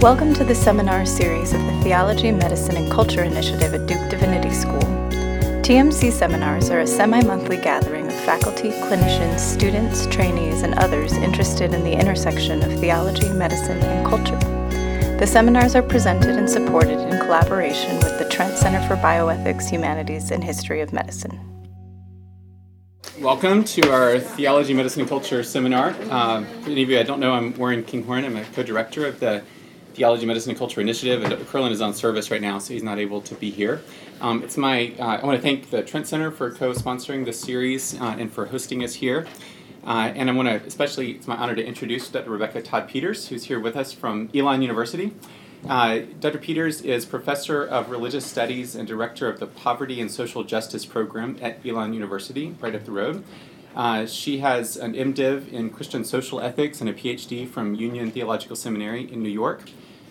Welcome to the seminar series of the Theology, Medicine, and Culture Initiative at Duke Divinity School. TMC seminars are a semi monthly gathering of faculty, clinicians, students, trainees, and others interested in the intersection of theology, medicine, and culture. The seminars are presented and supported in collaboration with the Trent Center for Bioethics, Humanities, and History of Medicine. Welcome to our Theology, Medicine, and Culture seminar. Uh, for any of you I don't know, I'm Warren Kinghorn. I'm a co-director of the Theology, Medicine, and Culture Initiative, and Dr. Curlin is on service right now, so he's not able to be here. Um, it's my, uh, I want to thank the Trent Center for co-sponsoring this series uh, and for hosting us here. Uh, and I want to especially, it's my honor to introduce Dr. Rebecca Todd Peters, who's here with us from Elon University. Uh, Dr. Peters is professor of religious studies and director of the Poverty and Social Justice program at Elon University, right up the road. Uh, she has an MDiv in Christian social ethics and a PhD from Union Theological Seminary in New York.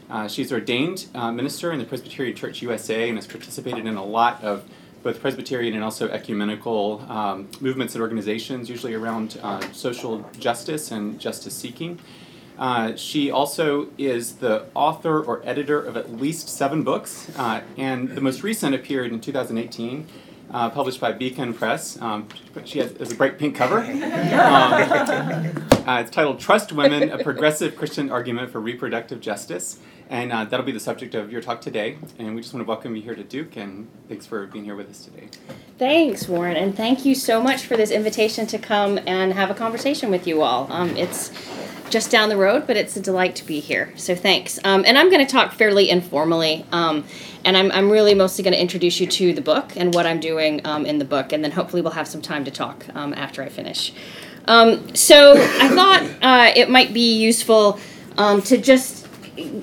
Uh, she's ordained uh, minister in the Presbyterian Church USA and has participated in a lot of both Presbyterian and also ecumenical um, movements and organizations, usually around uh, social justice and justice seeking. Uh, she also is the author or editor of at least seven books, uh, and the most recent appeared in 2018 uh, published by Beacon Press. Um, she has, has, a bright pink cover. Um, uh, it's titled Trust Women A Progressive Christian Argument for Reproductive Justice. And uh, that'll be the subject of your talk today. And we just want to welcome you here to Duke, and thanks for being here with us today. Thanks, Warren, and thank you so much for this invitation to come and have a conversation with you all. Um, it's just down the road, but it's a delight to be here. So thanks. Um, and I'm going to talk fairly informally. Um, and I'm, I'm really mostly going to introduce you to the book and what I'm doing um, in the book. And then hopefully we'll have some time to talk um, after I finish. Um, so I thought uh, it might be useful to just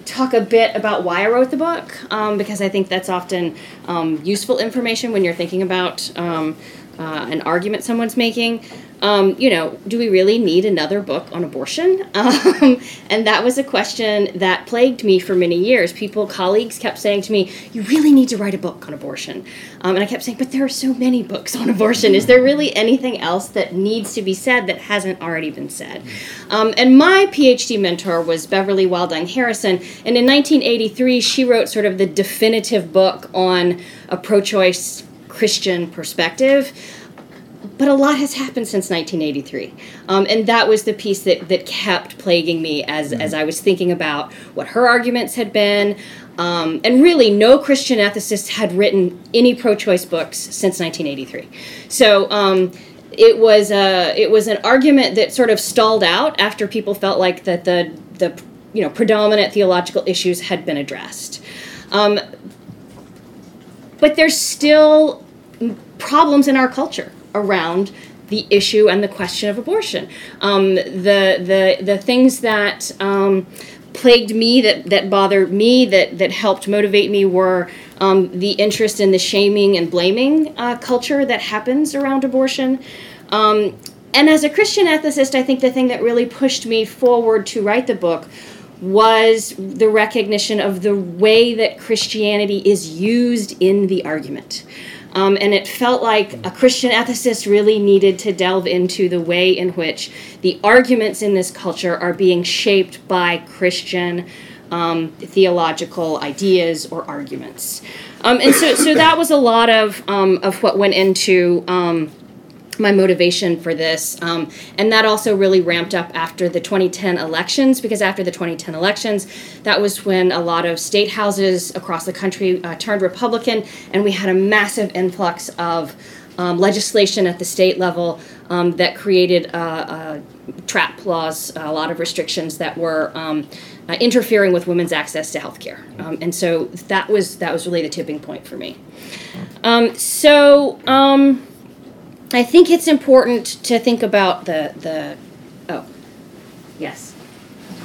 talk a bit about why I wrote the book, um, because I think that's often um, useful information when you're thinking about um, uh, an argument someone's making um, you know, do we really need another book on abortion? Um, and that was a question that plagued me for many years. People, colleagues kept saying to me, You really need to write a book on abortion. Um, and I kept saying, But there are so many books on abortion. Is there really anything else that needs to be said that hasn't already been said? Um, and my PhD mentor was Beverly Wilding Harrison. And in 1983, she wrote sort of the definitive book on a pro choice Christian perspective but a lot has happened since 1983 um, and that was the piece that, that kept plaguing me as, mm-hmm. as i was thinking about what her arguments had been. Um, and really no christian ethicist had written any pro-choice books since 1983 so um, it was a, it was an argument that sort of stalled out after people felt like that the the you know predominant theological issues had been addressed. Um, but there's still problems in our culture around the issue and the question of abortion. Um, the, the, the things that um, plagued me, that, that bothered me, that, that helped motivate me were um, the interest in the shaming and blaming uh, culture that happens around abortion. Um, and as a Christian ethicist, I think the thing that really pushed me forward to write the book was the recognition of the way that Christianity is used in the argument. Um, and it felt like a Christian ethicist really needed to delve into the way in which the arguments in this culture are being shaped by Christian um, theological ideas or arguments. Um, and so, so that was a lot of, um, of what went into um, my motivation for this. Um, and that also really ramped up after the 2010 elections, because after the 2010 elections, that was when a lot of state houses across the country uh, turned Republican, and we had a massive influx of um, legislation at the state level um, that created uh, uh, trap laws, a lot of restrictions that were. Um, uh, interfering with women's access to health care, um, and so that was that was really the tipping point for me. Um, so I think it's important to think about the the oh yes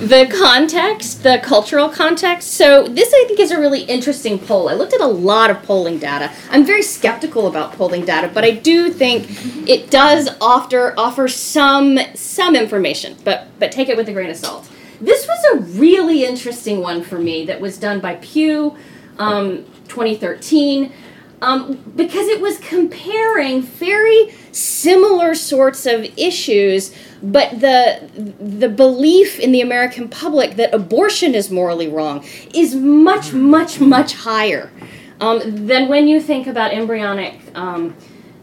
the context, the cultural context. So this I think is a really interesting poll. I looked at a lot of polling data. I'm very skeptical about polling data, but I do think it does offer offer some some information, but but take it with a grain of salt. This was a really interesting one for me that was done by Pew, um, 2013 um, because it was comparing very similar sorts of issues, but the the belief in the American public that abortion is morally wrong is much, much, much higher um, than when you think about embryonic. Um,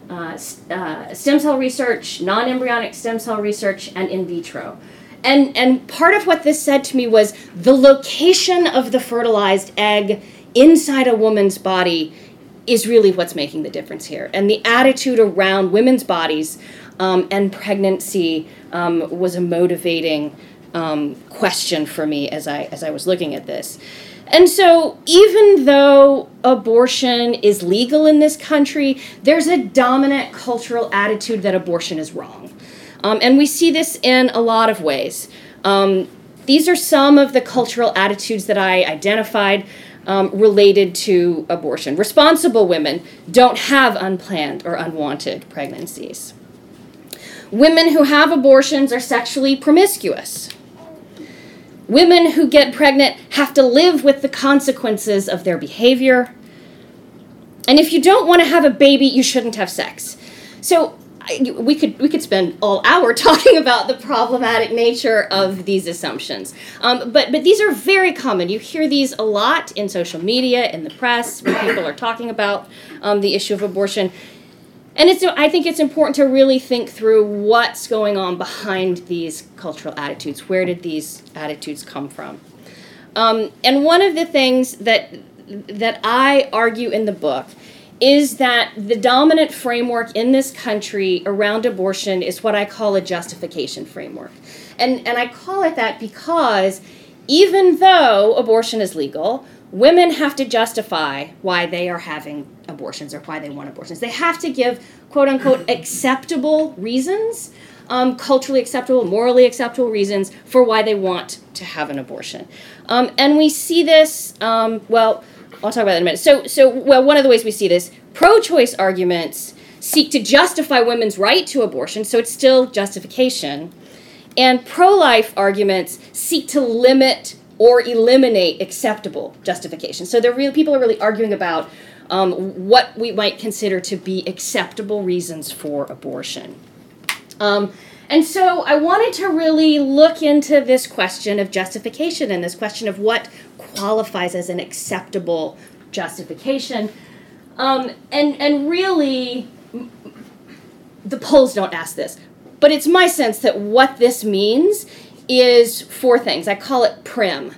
uh, uh, stem cell research, non embryonic stem cell research, and in vitro. And, and part of what this said to me was the location of the fertilized egg inside a woman's body is really what's making the difference here. And the attitude around women's bodies um, and pregnancy um, was a motivating um, question for me as I, as I was looking at this. And so, even though abortion is legal in this country, there's a dominant cultural attitude that abortion is wrong. Um, and we see this in a lot of ways. Um, these are some of the cultural attitudes that I identified um, related to abortion. Responsible women don't have unplanned or unwanted pregnancies. Women who have abortions are sexually promiscuous. Women who get pregnant have to live with the consequences of their behavior. And if you don't want to have a baby, you shouldn't have sex. So we could we could spend all hour talking about the problematic nature of these assumptions. Um, but but these are very common. You hear these a lot in social media, in the press, when people are talking about um, the issue of abortion. And it's, I think it's important to really think through what's going on behind these cultural attitudes. Where did these attitudes come from? Um, and one of the things that that I argue in the book is that the dominant framework in this country around abortion is what I call a justification framework. And, and I call it that because even though abortion is legal, women have to justify why they are having abortions or why they want abortions. They have to give quote unquote acceptable reasons, um, culturally acceptable, morally acceptable reasons for why they want to have an abortion. Um, and we see this, um, well, I'll talk about that in a minute. So, so well, one of the ways we see this, pro-choice arguments seek to justify women's right to abortion, so it's still justification. And pro-life arguments seek to limit or eliminate acceptable justification. So the real people are really arguing about um, what we might consider to be acceptable reasons for abortion. Um, and so I wanted to really look into this question of justification and this question of what qualifies as an acceptable justification. Um, and, and really, the polls don't ask this, but it's my sense that what this means is four things. I call it PRIM,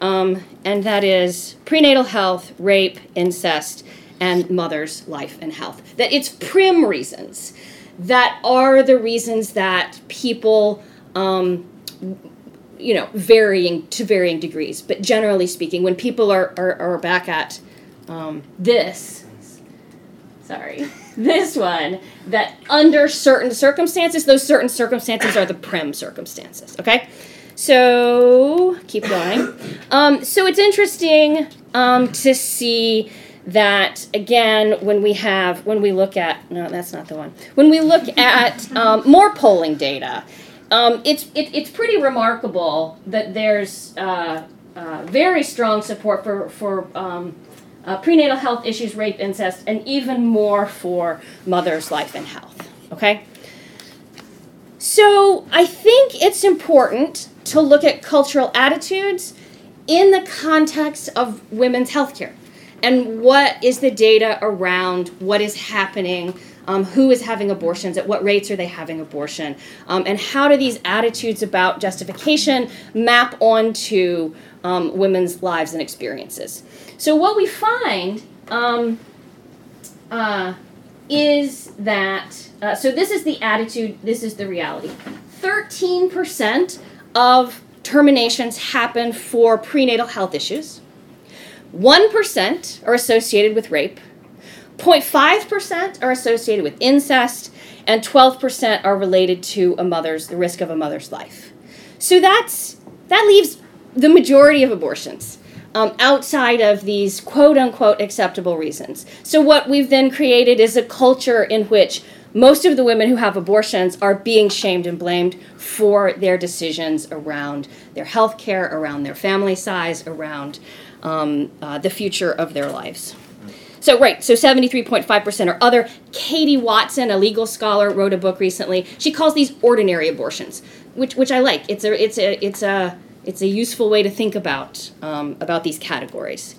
um, and that is prenatal health, rape, incest, and mother's life and health. That it's PRIM reasons that are the reasons that people, um, you know, varying to varying degrees. But generally speaking, when people are, are, are back at um, this, sorry, this one, that under certain circumstances, those certain circumstances are the prim circumstances, okay? So keep going. Um, so it's interesting um, to see that again when we have when we look at no that's not the one when we look at um, more polling data um, it's it, it's pretty remarkable that there's uh, uh, very strong support for for um, uh, prenatal health issues, rape, incest, and even more for mother's life and health. Okay? So I think it's important to look at cultural attitudes in the context of women's healthcare and what is the data around what is happening um, who is having abortions at what rates are they having abortion um, and how do these attitudes about justification map onto um, women's lives and experiences. So what we find um, uh, is that uh, so this is the attitude this is the reality. 13% of terminations happen for prenatal health issues. 1% are associated with rape 0.5% are associated with incest and 12% are related to a mother's the risk of a mother's life so that's that leaves the majority of abortions um, outside of these quote unquote acceptable reasons. So, what we've then created is a culture in which most of the women who have abortions are being shamed and blamed for their decisions around their health care, around their family size, around um, uh, the future of their lives. So right, so 73.5% are other. Katie Watson, a legal scholar, wrote a book recently. She calls these ordinary abortions, which which I like. It's a it's a it's a it's a useful way to think about um, about these categories.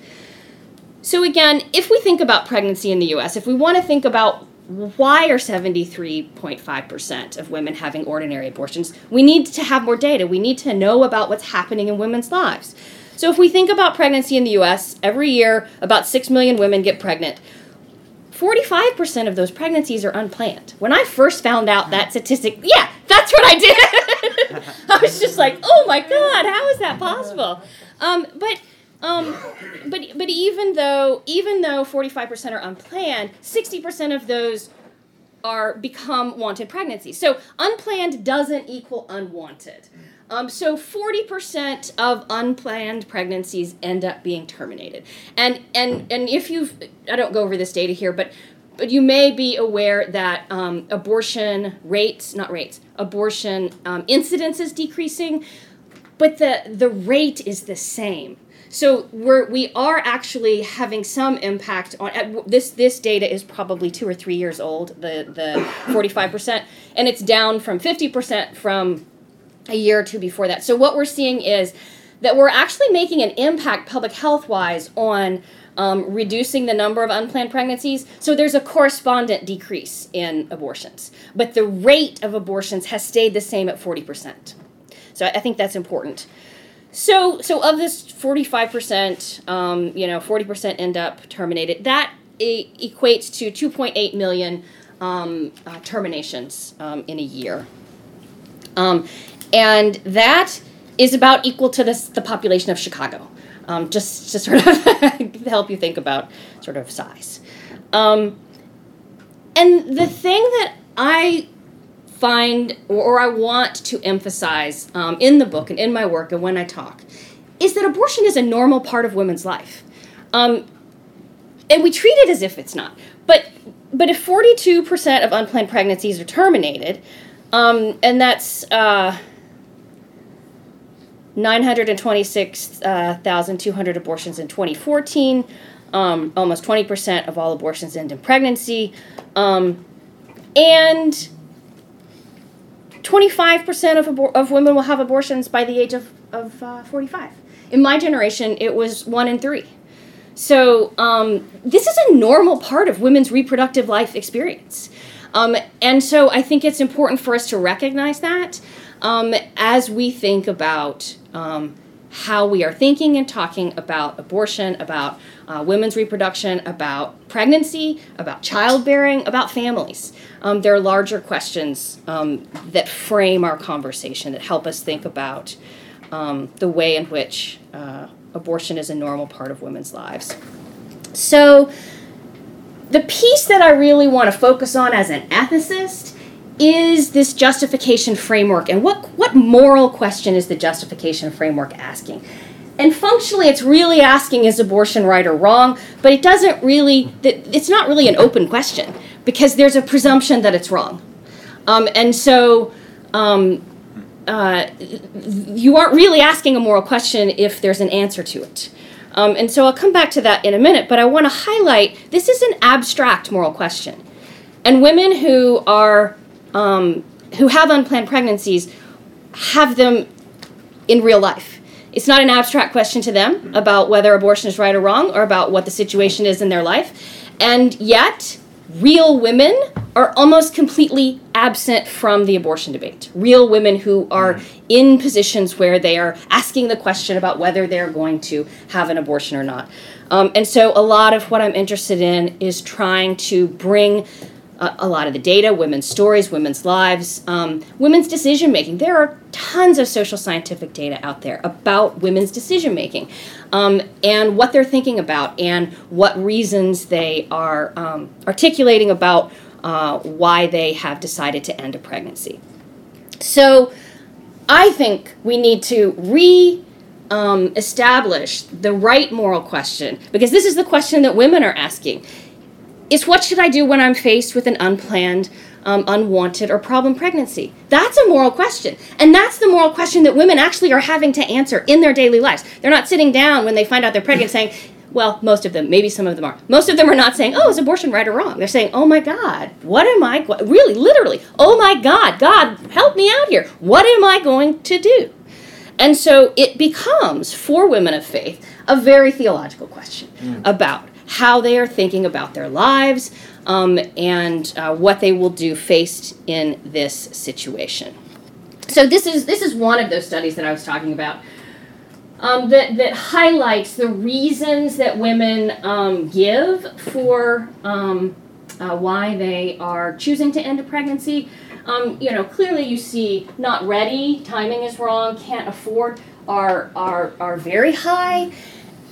So again, if we think about pregnancy in the U.S., if we want to think about why are 73.5% of women having ordinary abortions, we need to have more data. We need to know about what's happening in women's lives. So if we think about pregnancy in the US, every year about 6 million women get pregnant. 45% of those pregnancies are unplanned. When I first found out that statistic, yeah, that's what I did. I was just like, oh my God, how is that possible? Um, but um, but but even though even though 45% are unplanned, 60% of those are become wanted pregnancies. So unplanned doesn't equal unwanted. Um, so 40% of unplanned pregnancies end up being terminated. And and and if you've I don't go over this data here, but but you may be aware that um, abortion rates, not rates, abortion um, incidence is decreasing, but the the rate is the same. So we're we are actually having some impact on this. This data is probably two or three years old. The the forty five percent, and it's down from fifty percent from a year or two before that. So what we're seeing is that we're actually making an impact public health wise on um, reducing the number of unplanned pregnancies. So there's a correspondent decrease in abortions, but the rate of abortions has stayed the same at forty percent. So I think that's important. So, so of this forty-five percent, um, you know, forty percent end up terminated. That e- equates to two point eight million um, uh, terminations um, in a year, um, and that is about equal to this, the population of Chicago. Um, just to sort of help you think about sort of size. Um, and the thing that I find or, I want to emphasize um, in the book and in my work and when I talk is that abortion is a normal part of women's life. Um, and we treat it as if it's not. But but if 42% of unplanned pregnancies are terminated, um, and that's uh, 926,200 uh, abortions in 2014, um, almost 20% of all abortions end in pregnancy. Um, and 25% of, abor- of women will have abortions by the age of, of uh, 45. In my generation, it was one in three. So, um, this is a normal part of women's reproductive life experience. Um, and so, I think it's important for us to recognize that um, as we think about um, how we are thinking and talking about abortion, about uh, women's reproduction, about pregnancy, about childbearing, about families. Um, there are larger questions um, that frame our conversation, that help us think about um, the way in which uh, abortion is a normal part of women's lives. So, the piece that I really want to focus on as an ethicist is this justification framework and what, what moral question is the justification framework asking? And functionally, it's really asking is abortion right or wrong, but it doesn't really, it's not really an open question because there's a presumption that it's wrong. Um, and so um, uh, you aren't really asking a moral question if there's an answer to it. Um, and so I'll come back to that in a minute, but I want to highlight this is an abstract moral question. And women who are um, who have unplanned pregnancies have them in real life. It's not an abstract question to them about whether abortion is right or wrong or about what the situation is in their life. And yet, real women are almost completely absent from the abortion debate. Real women who are in positions where they are asking the question about whether they're going to have an abortion or not. Um, and so, a lot of what I'm interested in is trying to bring a, lot of the data, women's stories, women's lives, um, women's decision making. There are tons of social scientific data out there about women's decision making um, and what they're thinking about and what reasons they are um, articulating about uh, why they have decided to end a pregnancy. So I think we need to re um, establish the right moral question because this is the question that women are asking is what should I do when I'm faced with an unplanned, um, unwanted, or problem pregnancy? That's a moral question. And that's the moral question that women actually are having to answer in their daily lives. They're not sitting down when they find out they're pregnant saying, well, most of them, maybe some of them are. Most of them are not saying, "Oh, is abortion right or wrong?" They're saying, "Oh my God, what am I go-? really, literally? Oh my God, God, help me out here. What am I going to do?" And so it becomes for women of faith a very theological question mm. about how they are thinking about their lives um, and uh, what they will do faced in this situation. So this is this is one of those studies that I was talking about um, that, that highlights the reasons that women um, give for um, uh, why they are choosing to end a pregnancy. Um, you know, clearly you see not ready, timing is wrong, can't afford, are, are, are very high.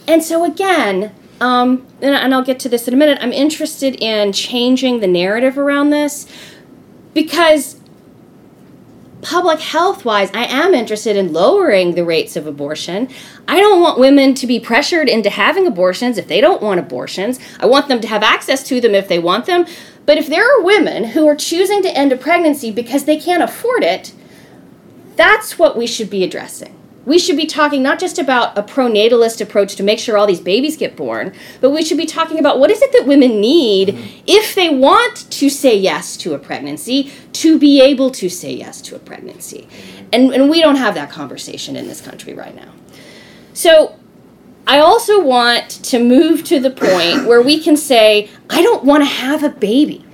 And so again, um, and, and I'll get to this in a minute, I'm interested in changing the narrative around this because public health wise, I am interested in lowering the rates of abortion. I don't want women to be pressured into having abortions if they don't want abortions. I want them to have access to them if they want them. But if there are women who are choosing to end a pregnancy because they can't afford it, that's what we should be addressing we should be talking not just about a pronatalist approach to make sure all these babies get born, but we should be talking about what is it that women need mm-hmm. if they want to say yes to a pregnancy, to be able to say yes to a pregnancy. Mm-hmm. And, and we don't have that conversation in this country right now. So I also want to move to the point where we can say, I don't want to have a baby,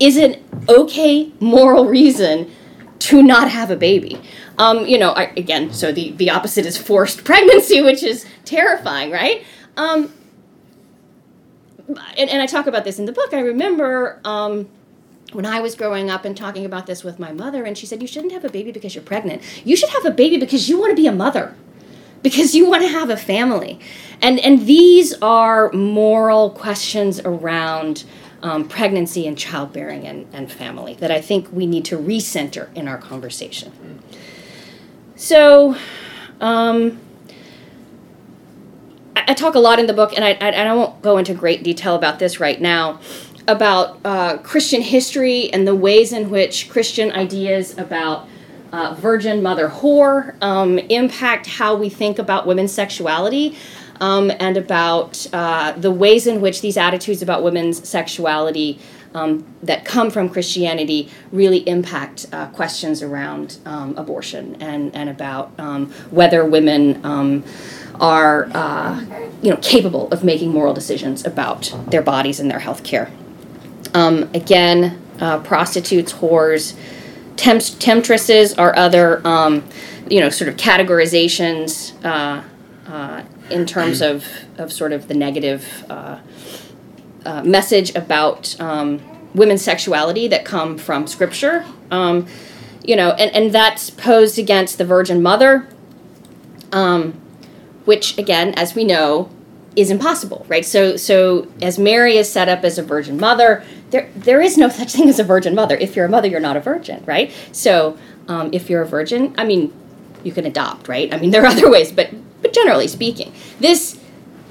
is an okay moral reason to not have a baby. Um, you know, I, again, so the, the opposite is forced pregnancy, which is terrifying, right? Um, and, and I talk about this in the book. I remember um, when I was growing up and talking about this with my mother, and she said, You shouldn't have a baby because you're pregnant. You should have a baby because you want to be a mother, because you want to have a family. And, and these are moral questions around um, pregnancy and childbearing and, and family that I think we need to recenter in our conversation. So, um, I, I, talk a lot in the book, and I, I, I won't go into great detail about this right now, about uh, Christian history and the ways in which Christian ideas about uh, virgin mother whore um, impact how we think about women's sexuality. Um, and about uh, the ways in which these attitudes about women's sexuality um, that come from Christianity really impact uh, questions around um, abortion and, and about um, whether women um, are uh, you know, capable of making moral decisions about their bodies and their health care. Um, again, uh, prostitutes, whores, tempt- temptresses are other um, you know, sort of categorizations uh, uh, in terms of, of sort of the negative uh, uh, message about um, women's sexuality that come from scripture. Um, you know, and, and that's posed against the Virgin Mother, um, which again, as we know, is impossible, right? So, so as Mary is set up as a Virgin Mother, there there is no such thing as a Virgin Mother. If you're a mother, you're not a virgin, right? So, um, if you're a virgin, I mean, you can adopt, right? I mean, there are other ways, but but generally speaking, this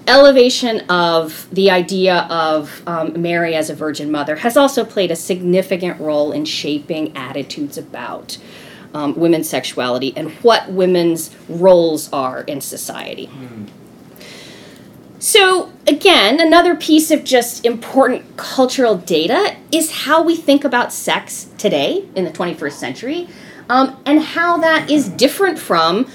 elevation of the idea of um, Mary as a Virgin Mother has also played a significant role in shaping attitudes about um, women's sexuality and what women's roles are in society. Mm. So, again, another piece of just important cultural data is how we think about sex today in the 21st century um, and how that is different from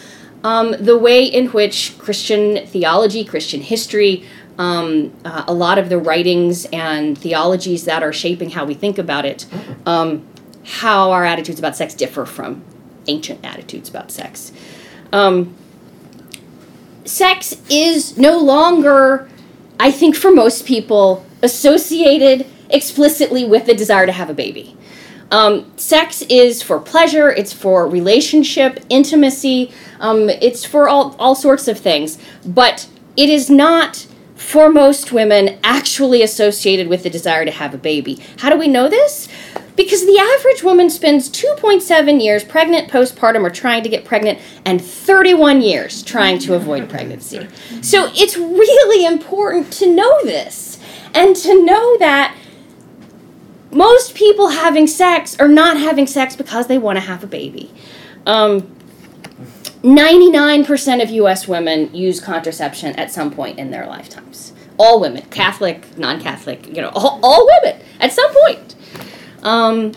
um, the way in which Christian theology, Christian history, um, uh, a lot of the writings and theologies that are shaping how we think about it, um, how our attitudes about sex differ from ancient attitudes about sex. Um, sex is no longer, I think, for most people, associated explicitly with the desire to have a baby. Um, sex is for pleasure, it's for relationship, intimacy, um, it's for all, all sorts of things. But it is not, for most women, actually associated with the desire to have a baby. How do we know this? Because the average woman spends 2.7 years pregnant, postpartum, or trying to get pregnant, and 31 years trying to avoid pregnancy. So it's really important to know this and to know that most people having sex are not having sex because they want to have a baby. Um, 99% of US women use contraception at some point in their lifetimes. all women, Catholic, non-Catholic, you know, all, all women at some point. Um,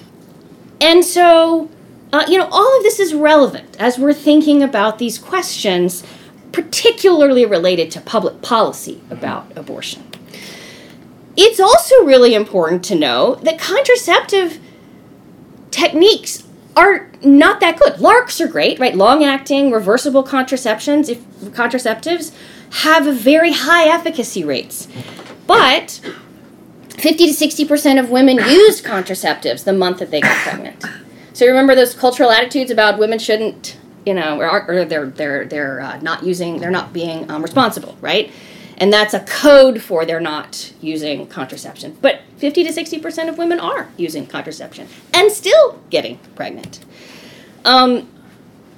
and so, uh, you know, all of this is relevant as we're thinking about these questions, particularly related to public policy about abortion. It's also really important to know that contraceptive techniques are not that good. LARCs are great, right? Long acting, reversible contraceptions, if contraceptives have very high efficacy rates. But 50 to 60% of women used contraceptives the month that they got pregnant. So remember those cultural attitudes about women shouldn't, you know, or, or they're they're they're uh, not using, they're not being um, responsible, right? And that's a code for they're not using contraception. But 50 to 60% of women are using contraception and still getting pregnant. Um,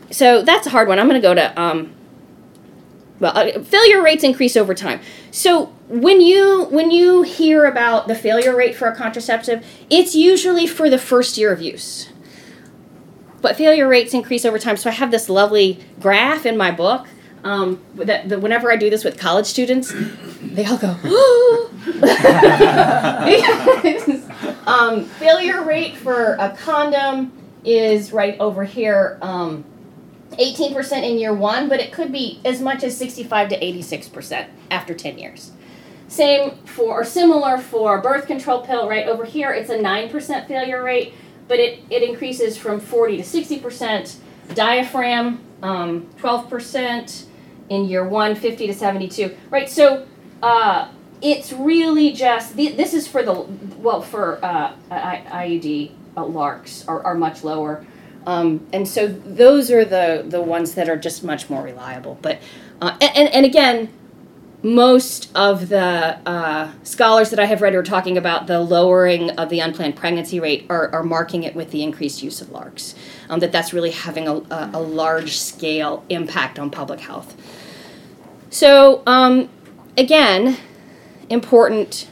so that's a hard one. I'm going to go to um, well, uh, failure rates increase over time. So when you when you hear about the failure rate for a contraceptive, it's usually for the first year of use. But failure rates increase over time. So I have this lovely graph in my book um, that, that whenever I do this with college students, they all go, um, failure rate for a condom is right over here, um, 18% in year one, but it could be as much as 65 to 86% after 10 years. Same for, or similar for birth control pill, right over here, it's a 9% failure rate, but it, it increases from 40 to 60%. Diaphragm, um, 12% in year one, 50 to 72, right? So uh, it's really just, this is for the, well, for uh, IUD, uh, LARCs are, are much lower. Um, and so those are the, the ones that are just much more reliable. But, uh, and, and again, most of the uh, scholars that I have read are talking about the lowering of the unplanned pregnancy rate are, are marking it with the increased use of LARCs. Um, that that's really having a, a, a large scale impact on public health. So, um, again, important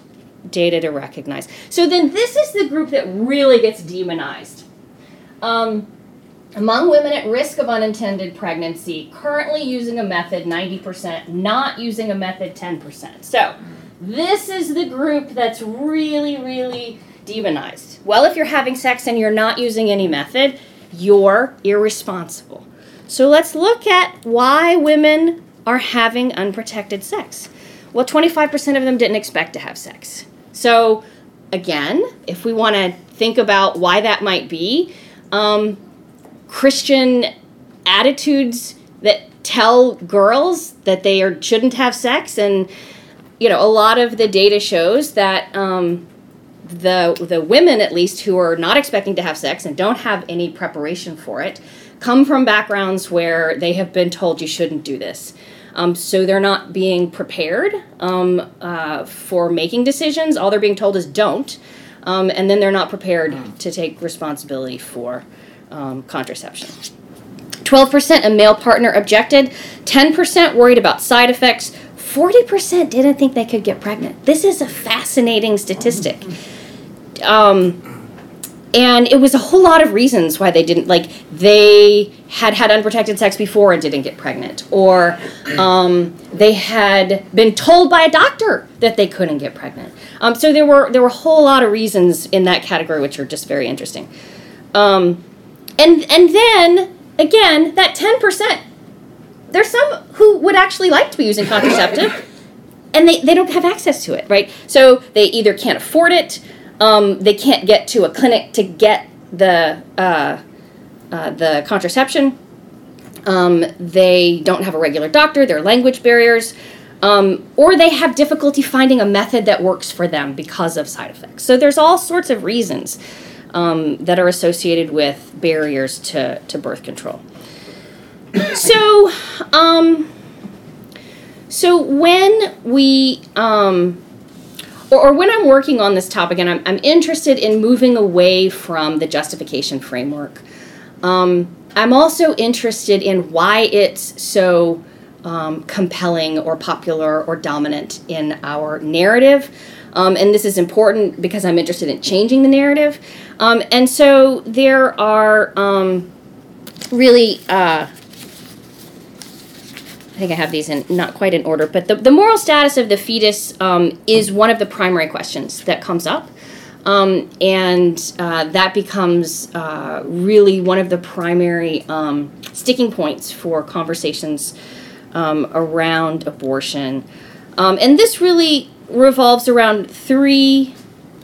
data to recognize. So, then this is the group that really gets demonized. Um, among women at risk of unintended pregnancy, currently using a method 90%, not using a method 10%. So, this is the group that's really, really demonized. Well, if you're having sex and you're not using any method, you're irresponsible. So, let's look at why women are having unprotected sex. Well, 25% of them didn't expect to have sex. So, again, if we want to think about why that might be, um, Christian attitudes that tell girls that they are, shouldn't have sex, and you know, a lot of the data shows that um, the the women, at least, who are not expecting to have sex and don't have any preparation for it, come from backgrounds where they have been told you shouldn't do this. Um, so they're not being prepared um, uh, for making decisions. All they're being told is don't. Um, and then they're not prepared to take responsibility for um, contraception. 12% a male partner objected, 10% worried about side effects, 40% didn't think they could get pregnant. This is a fascinating statistic. Um, and it was a whole lot of reasons why they didn't like they had had unprotected sex before and didn't get pregnant. Or um, they had been told by a doctor that they couldn't get pregnant. Um, so there were there were a whole lot of reasons in that category which are just very interesting. Um, and and then again that 10% there's some who would actually like to be using contraceptive and they, they don't have access to it right? So they either can't afford it um, they can't get to a clinic to get the uh, uh, the contraception. Um, they don't have a regular doctor. There are language barriers, um, or they have difficulty finding a method that works for them because of side effects. So there's all sorts of reasons um, that are associated with barriers to to birth control. so, um, so when we um, or, when I'm working on this topic and I'm, I'm interested in moving away from the justification framework, um, I'm also interested in why it's so um, compelling or popular or dominant in our narrative. Um, and this is important because I'm interested in changing the narrative. Um, and so there are um, really, uh, I think I have these in not quite in order, but the, the moral status of the fetus um, is one of the primary questions that comes up. Um, and uh, that becomes uh, really one of the primary um, sticking points for conversations um, around abortion. Um, and this really revolves around three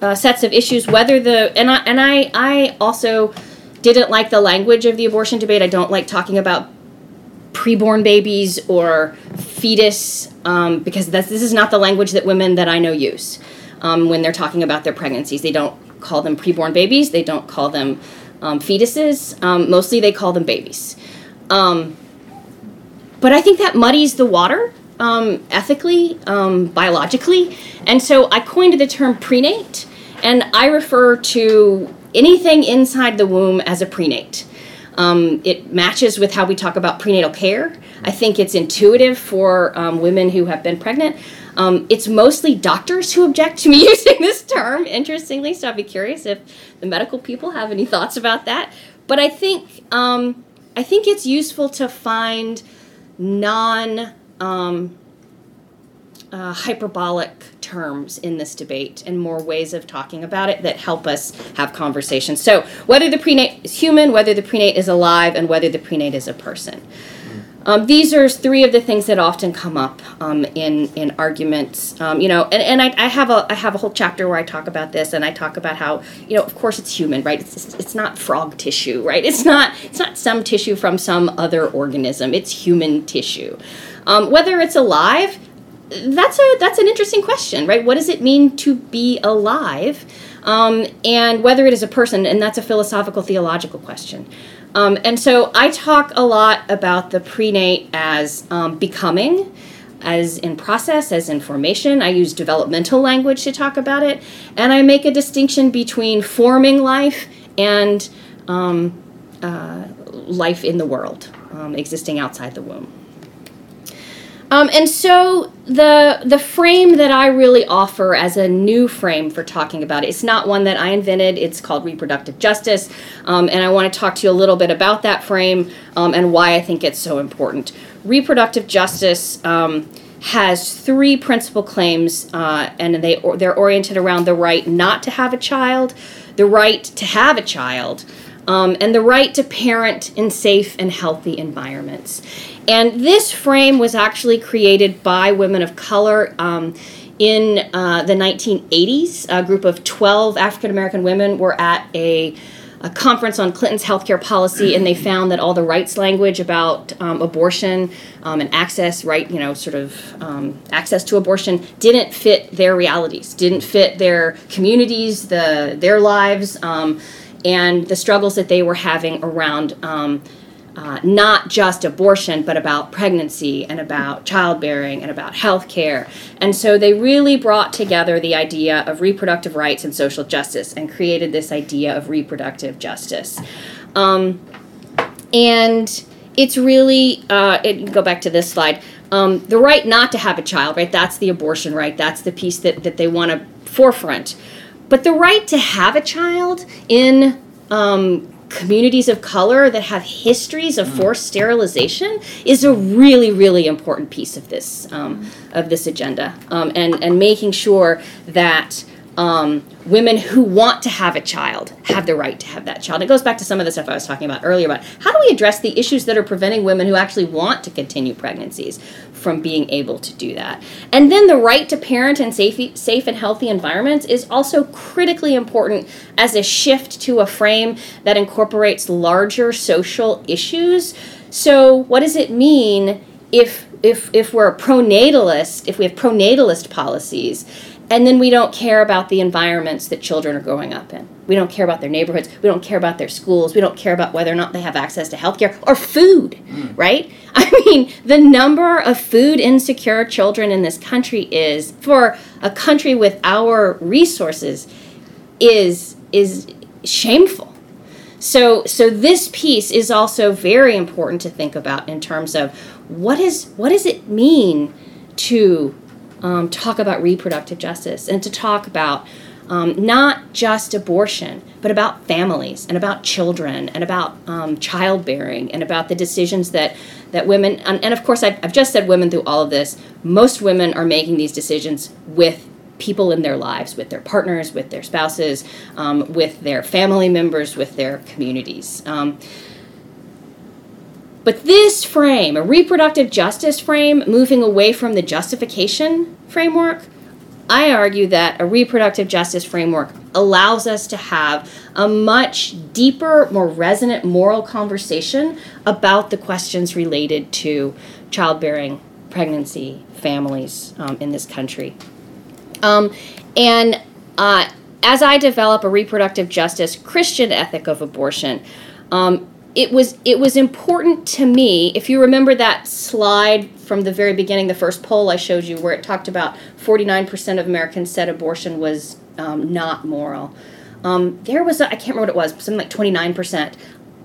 uh, sets of issues. Whether the and I and I I also didn't like the language of the abortion debate. I don't like talking about preborn babies or fetus um, because this is not the language that women that I know use um, when they're talking about their pregnancies. They don't call them preborn babies. They don't call them um, fetuses. Um, mostly, they call them babies. Um, but I think that muddies the water um, ethically, biologically, and so I coined the term prenate, and I refer to anything inside the womb as a prenate. Um, it matches with how we talk about prenatal care. I think it's intuitive for um, women who have been pregnant. Um, it's mostly doctors who object to me using this term, interestingly, so I'd be curious if the medical people have any thoughts about that. But I think um, I think it's useful to find non um, uh, hyperbolic terms in this debate and more ways of talking about it that help us have conversations. So, whether the prenate is human, whether the prenate is alive, and whether the prenate is a person. Um, these are three of the things that often come up um, in in arguments. Um, you know, and, and I, I have a I have a whole chapter where I talk about this, and I talk about how you know, of course, it's human, right? It's it's not frog tissue, right? It's not it's not some tissue from some other organism. It's human tissue. Um, whether it's alive, that's a that's an interesting question, right? What does it mean to be alive, um, and whether it is a person, and that's a philosophical theological question. Um, and so I talk a lot about the prenate as um, becoming, as in process, as in formation. I use developmental language to talk about it, and I make a distinction between forming life and um, uh, life in the world, um, existing outside the womb. Um, and so the the frame that I really offer as a new frame for talking about it, it's not one that I invented. It's called reproductive justice, um, and I want to talk to you a little bit about that frame um, and why I think it's so important. Reproductive justice um, has three principal claims, uh, and they they're oriented around the right not to have a child, the right to have a child, um, and the right to parent in safe and healthy environments. And this frame was actually created by women of color um, in uh, the 1980s. A group of 12 African American women were at a, a, conference on Clinton's healthcare policy, and they found that all the rights language about um, abortion um, and access, right, you know, sort of um, access to abortion, didn't fit their realities, didn't fit their communities, the their lives, um, and the struggles that they were having around um, uh, not just abortion, but about pregnancy and about childbearing and about health care. And so they really brought together the idea of reproductive rights and social justice and created this idea of reproductive justice. Um, and it's really, uh, it, go back to this slide, um, the right not to have a child, right? That's the abortion right. That's the piece that, that they want to forefront. But the right to have a child in um, communities of color that have histories of mm. forced sterilization is a really really important piece of this um, of this agenda um, and and making sure that um, women who want to have a child have the right to have that child. It goes back to some of the stuff I was talking about earlier about how do we address the issues that are preventing women who actually want to continue pregnancies from being able to do that. And then the right to parent in safe, safe and healthy environments is also critically important as a shift to a frame that incorporates larger social issues. So, what does it mean if if if we're a pronatalist, if we have pronatalist policies? And then we don't care about the environments that children are growing up in. We don't care about their neighborhoods. We don't care about their schools. We don't care about whether or not they have access to healthcare or food, mm. right? I mean, the number of food insecure children in this country is for a country with our resources is is shameful. So so this piece is also very important to think about in terms of what is what does it mean to um, talk about reproductive justice and to talk about um, not just abortion, but about families and about children and about um, childbearing and about the decisions that, that women, and, and of course, I've, I've just said women through all of this. Most women are making these decisions with people in their lives, with their partners, with their spouses, um, with their family members, with their communities. But this frame, a reproductive justice frame, moving away from the justification framework, I argue that a reproductive justice framework allows us to have a much deeper, more resonant moral conversation about the questions related to childbearing, pregnancy, families um, in this country. Um, and uh, as I develop a reproductive justice Christian ethic of abortion, um, it was it was important to me. If you remember that slide from the very beginning, the first poll I showed you, where it talked about 49% of Americans said abortion was um, not moral. Um, there was I can't remember what it was, something like 29%.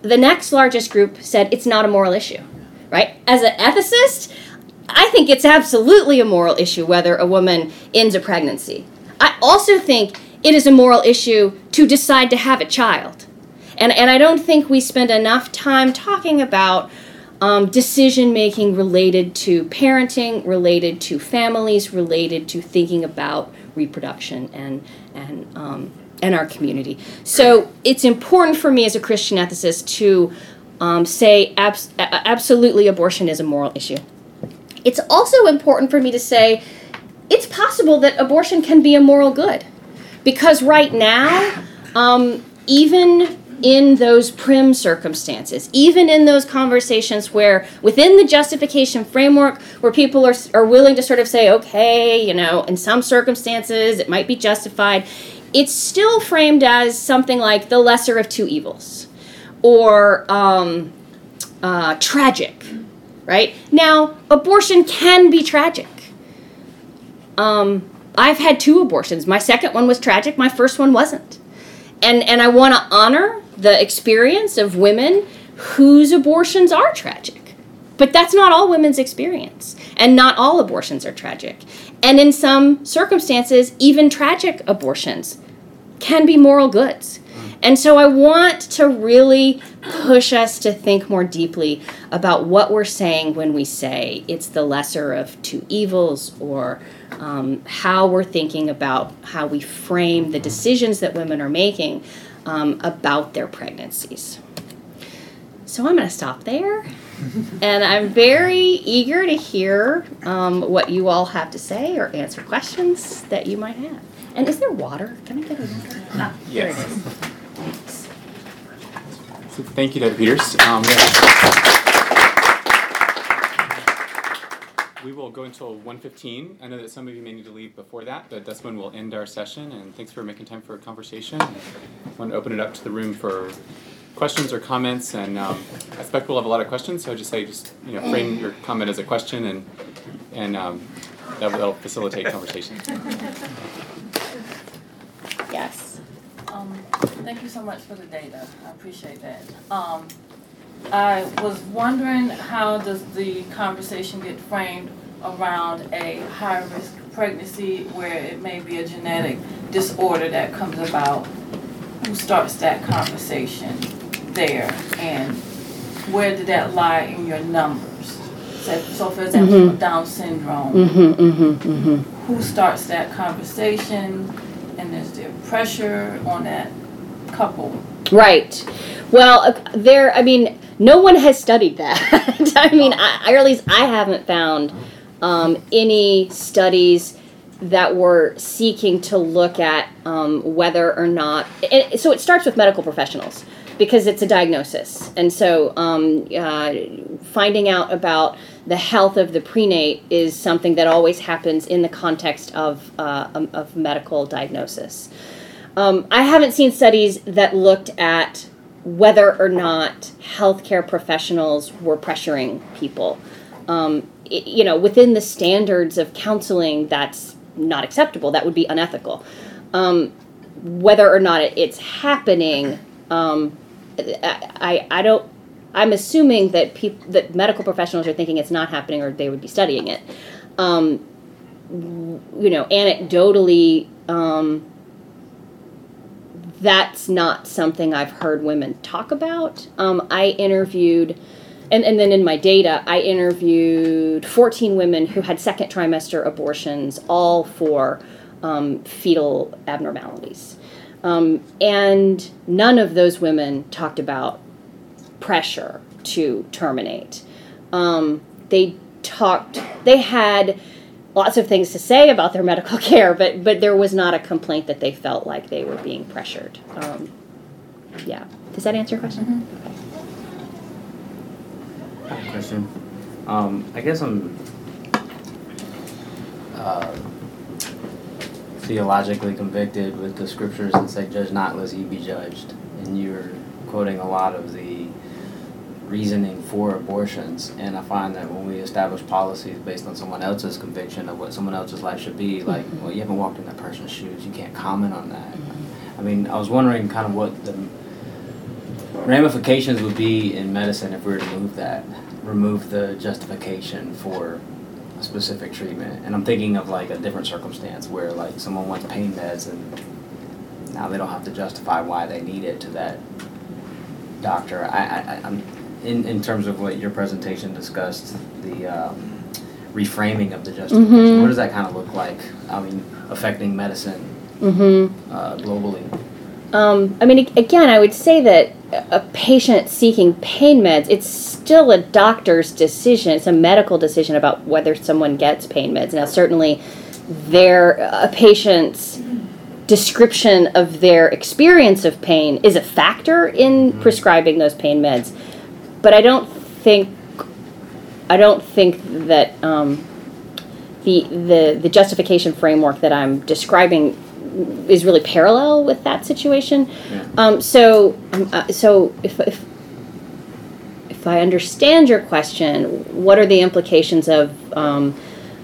The next largest group said it's not a moral issue, right? As an ethicist, I think it's absolutely a moral issue whether a woman ends a pregnancy. I also think it is a moral issue to decide to have a child. And, and I don't think we spend enough time talking about um, decision making related to parenting, related to families, related to thinking about reproduction and, and, um, and our community. So it's important for me as a Christian ethicist to um, say abs- absolutely abortion is a moral issue. It's also important for me to say it's possible that abortion can be a moral good. Because right now, um, even in those prim circumstances, even in those conversations where within the justification framework, where people are, are willing to sort of say, okay, you know, in some circumstances it might be justified, it's still framed as something like the lesser of two evils or um, uh, tragic right? Now, abortion can be tragic. Um, I've had two abortions. My second one was tragic, my first one wasn't. And, and I want to honor the experience of women whose abortions are tragic. But that's not all women's experience, and not all abortions are tragic. And in some circumstances, even tragic abortions can be moral goods. And so I want to really push us to think more deeply about what we're saying when we say it's the lesser of two evils or um, how we're thinking about how we frame the decisions that women are making um, about their pregnancies. So I'm going to stop there. and I'm very eager to hear um, what you all have to say or answer questions that you might have. And is there water? Can I get a water? Ah, yes. Here it is. So thank you, Dr. Peters. Um, we will go until 1.15. I know that some of you may need to leave before that, but that's when we'll end our session. And thanks for making time for a conversation. I want to open it up to the room for questions or comments. And um, I expect we'll have a lot of questions, so I just say just you know frame your comment as a question, and and um, that will facilitate conversation. Yes. Um, thank you so much for the data. I appreciate that. I was wondering how does the conversation get framed around a high risk pregnancy where it may be a genetic disorder that comes about? Who starts that conversation there? And where did that lie in your numbers? So, so for example, mm-hmm. Down syndrome, mm-hmm, mm-hmm, mm-hmm. who starts that conversation? and is there pressure on that couple? Right. Well, uh, there. I mean, no one has studied that. I mean, I, or at least I haven't found um, any studies that were seeking to look at um, whether or not. So it starts with medical professionals because it's a diagnosis, and so um, uh, finding out about the health of the prenate is something that always happens in the context of, uh, um, of medical diagnosis. Um, I haven't seen studies that looked at whether or not healthcare professionals were pressuring people. Um, it, you know, within the standards of counseling, that's not acceptable. That would be unethical. Um, whether or not it's happening, um, I, I don't I'm assuming that people that medical professionals are thinking it's not happening, or they would be studying it. Um, you know, anecdotally, um, that's not something I've heard women talk about. Um, I interviewed, and, and then in my data, I interviewed 14 women who had second trimester abortions, all for um, fetal abnormalities. Um, and none of those women talked about pressure to terminate. Um, they talked, they had lots of things to say about their medical care, but but there was not a complaint that they felt like they were being pressured. Um, yeah. Does that answer your question? Question. Um, I guess I'm uh, theologically convicted with the scriptures that say, "Judge not, lest ye be judged," and you're quoting a lot of the reasoning for abortions. And I find that when we establish policies based on someone else's conviction of what someone else's life should be, like, Mhm. well, you haven't walked in that person's shoes, you can't comment on that. I mean, I was wondering kind of what the ramifications would be in medicine if we were to move that, remove the justification for a specific treatment. And I'm thinking of like a different circumstance where like someone wants pain meds and now they don't have to justify why they need it to that doctor. I, I- I'm, in, in terms of what your presentation discussed, the um, reframing of the justification, Mhm. what does that kind of look like? I mean, affecting medicine Mm-hmm. uh, globally. Um, I mean, again, I would say that a patient seeking pain meds, it's still a doctor's decision. It's a medical decision about whether someone gets pain meds. Now, certainly, their a patient's description of their experience of pain is a factor in prescribing those pain meds, but I don't think I don't think that um, the the the justification framework that I'm describing is really parallel with that situation. Yeah. Um, so, um, uh, so if, if if I understand your question, what are the implications of um,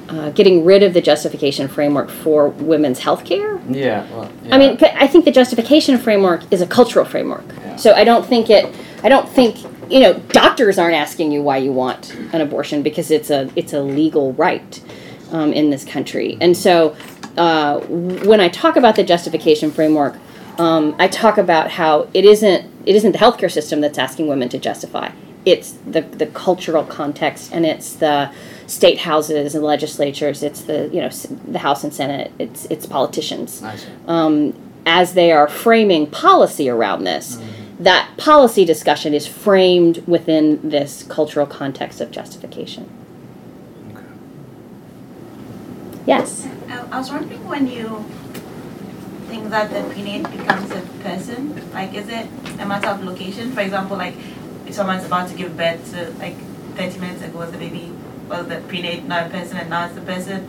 uh, getting rid of the justification framework for women's health care? Yeah, well, I mean. I think the justification framework is a cultural framework. Yeah. So I don't think it. I don't think you know doctors aren't asking you why you want an abortion because it's a it's a legal right um, in this country. And so uh, when I talk about the justification framework, um, I talk about how it isn't it isn't the healthcare system that's asking women to justify. It's the the cultural context and it's the state houses and legislatures. It's the you know the House and Senate. It's it's politicians see. um, as they are framing policy around this, that policy discussion is framed within this cultural context of justification. Yes. I, was wondering when you think that the prenate becomes a person, like is it a matter of location? For example, like if someone's about to give birth to like 30 minutes ago was the baby, well the prenate not a person and now it's the person,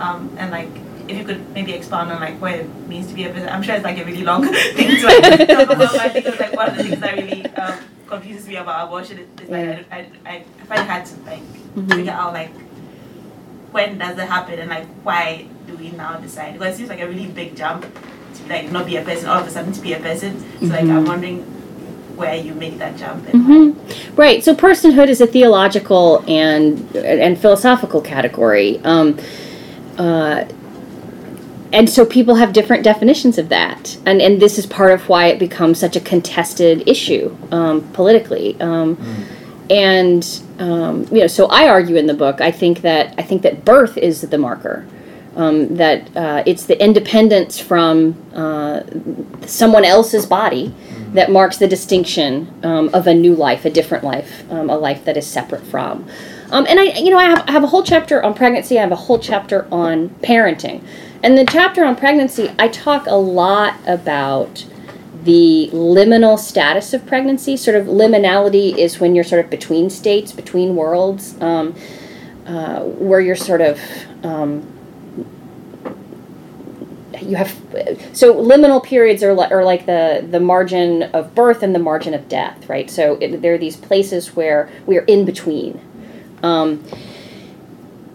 um, and like if you could maybe expound on like what it means to be a person. I'm sure it's like a really long thing to like, talk about, but I think it's like one of the things that really um, confuses me about abortion is, is like I, I, I find it hard to like Mhm. figure out like when does it happen and like why do we now decide? Because it seems like a really big jump to like not be a person, all of a sudden to be a person. So like I'm wondering where you make that jump and hmm Right. So personhood is a theological and and philosophical category. Um, uh, and so people have different definitions of that, and and this is part of why it becomes such a contested issue um, politically. Um, and um, you know, so I argue in the book. I think that I think that birth is the marker. Um, that uh, it's the independence from uh, someone else's body that marks the distinction um, of a new life, a different life, um, a life that is separate from. Um, and I, you know, I have, I have a whole chapter on pregnancy. I have a whole chapter on parenting, and the chapter on pregnancy, I talk a lot about the liminal status of pregnancy. Sort of liminality is when you're sort of between states, between worlds, um, uh, where you're sort of um, you have so liminal periods are, li- are like the the margin of birth and the margin of death, right? So it, there are these places where we are in between. Um,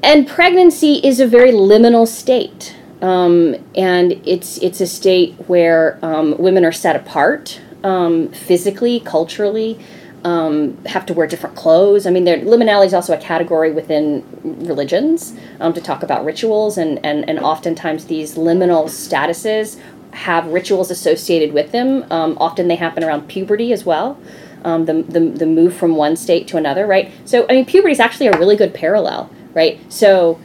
and pregnancy is a very liminal state, um, and it's it's a state where um, women are set apart um, physically, culturally, um, have to wear different clothes. I mean, liminality is also a category within religions um, to talk about rituals, and, and, and oftentimes these liminal statuses have rituals associated with them. Um, often they happen around puberty as well. The, the, the move from one state to another, right? So, I mean, puberty is actually a really good parallel, right? So,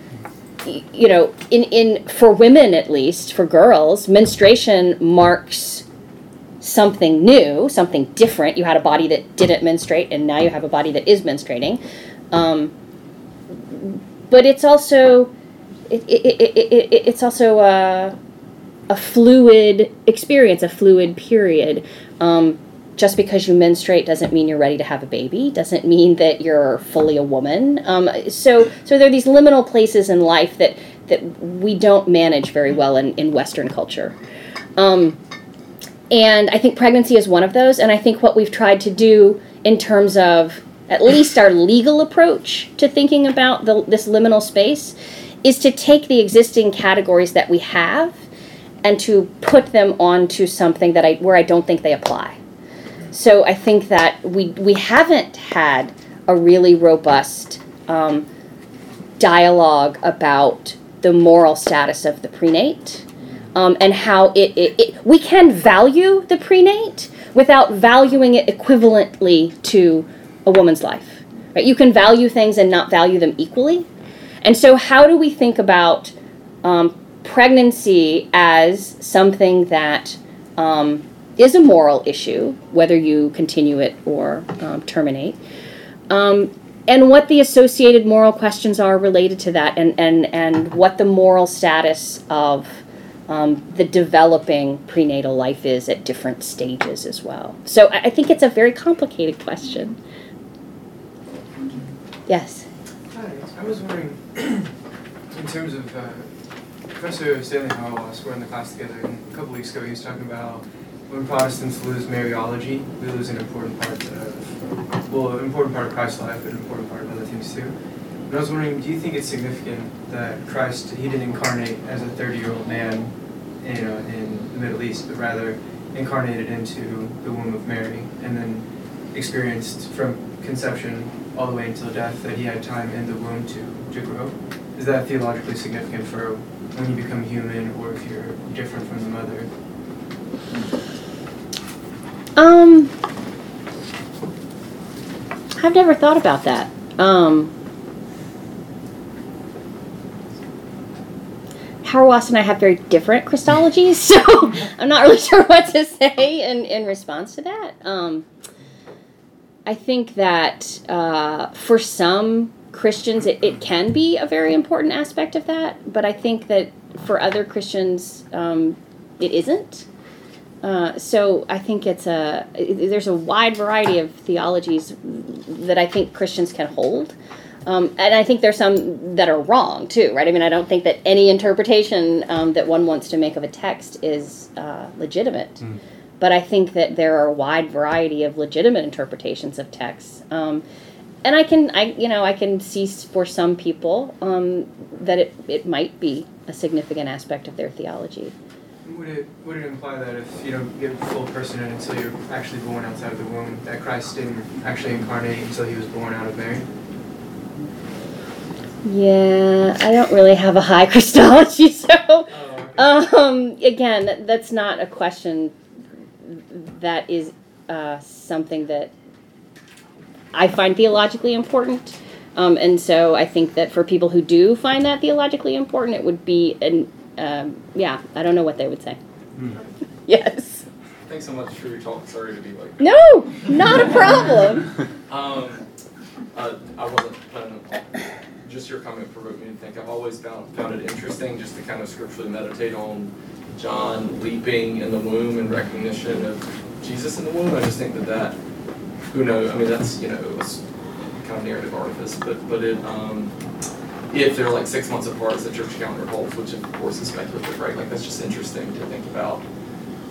you know, in, in for women at least, for girls, menstruation marks something new, something different. You had a body that didn't menstruate, and now you have a body that is menstruating. Um, but it's also it, it, it, it, it, it's also a, a fluid experience, a fluid period. Um, just because you menstruate doesn't mean you're ready to have a baby. Doesn't mean that you're fully a woman. Um, so, so there are these liminal places in life that that we don't manage very well in, in Western culture. Um, and I think pregnancy is one of those. And I think what we've tried to do in terms of at least our legal approach to thinking about the, this liminal space is to take the existing categories that we have and to put them onto something that I where I don't think they apply. So I think that we we haven't had a really robust um, dialogue about the moral status of the prenate um, and how it, it, it we can value the prenate without valuing it equivalently to a woman's life. Right? You can value things and not value them equally. And so, how do we think about um, pregnancy as something that um, is a moral issue, whether you continue it or um, terminate? Um, and what the associated moral questions are related to that, and, and, and what the moral status of um, the developing prenatal life is at different stages as well. So I, I think it's a very complicated question. Yes. Hi, I was wondering, in terms of uh, Professor Stanley Hauerwas, we're in the class together, and a couple weeks ago he was talking about when Protestants lose Mariology, we lose an important part of, well, an important part of Christ's life, but an important part of other things too. And I was wondering, do you think it's significant that Christ, he didn't incarnate as a 30-year-old man, you know, in the Middle East, but rather incarnated into the womb of Mary, and then experienced from conception all the way until death that he had time in the womb to, to grow? Is that theologically significant for when you become human or if you're different from the mother? Um, I've never thought about that. Um, and I have very different Christologies, so I'm not really sure what to say in, in response to that. Um, I think that uh, for some Christians, it, it can be a very important aspect of that, but I think that for other Christians, um, it isn't. Uh, so I think it's a there's a wide variety of theologies that I think Christians can hold, um, and I think there's some that are wrong too, right? I mean, I don't think that any interpretation um, that one wants to make of a text is uh, legitimate, Mm. but I think that there are a wide variety of legitimate interpretations of texts. Um, and I can, I you know, I can see for some people um, that it, it might be a significant aspect of their theology. Would it, would it imply that if you don't get full personhood until you're actually born outside of the womb, that Christ didn't actually incarnate until he was born out of Mary? Yeah, I don't really have a high Christology, so Oh, okay. um, again, that's not a question that is uh, something that I find theologically important. Um, and so I think that for people who do find that theologically important, it would be an um, yeah. I don't know what they would say. Hmm. Yes. Thanks so much for your talk. Sorry to be like. No, not a problem. Um, uh, I wasn't planning on. Just your comment provoked me to think. I've always found found it interesting just to kind of scripturally meditate on John leaping in the womb and recognition of Jesus in the womb. I just think that that, who knows? I mean, that's you know, it's kind of narrative artifice, but but it. Um, if they're like six months apart as the church calendar holds, which of course is speculative, right? Like that's just interesting to think about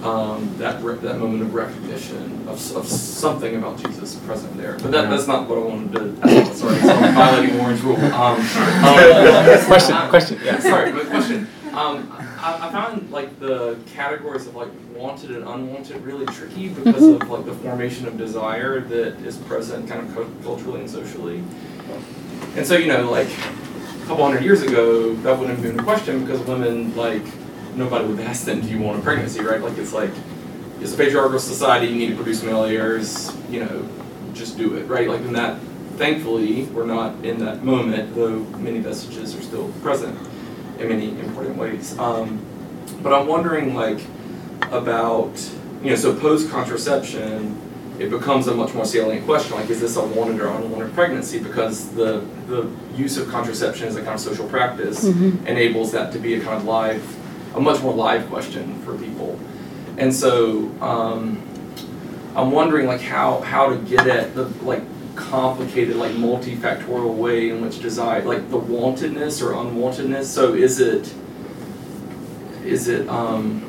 um, that re- that moment of recognition of, of something about Jesus present there. But that, that's not what I wanted to. ask. Sorry, so I'm violating Warren's rule. Um, um, Question, question, yeah. Sorry, but question. Um, I, I found like the categories of like wanted and unwanted really tricky because of like the formation of desire that is present kind of culturally and socially. And so you know like couple hundred years ago that wouldn't have been a question because women like nobody would ask them, do you want a pregnancy, right? Like it's like, it's a patriarchal society, you need to produce male heirs, you know, just do it, right? Like in that, thankfully, we're not in that moment, though many vestiges are still present in many important ways. Um, but I'm wondering like about, you know, so post contraception, it becomes a much more salient question. Like, is this a wanted or unwanted pregnancy? Because the the use of contraception as a kind of social practice Mhm. enables that to be a kind of live, a much more live question for people. And so, um, I'm wondering like how how to get at the like complicated like multifactorial way in which desire like the wantedness or unwantedness. So is it is it um,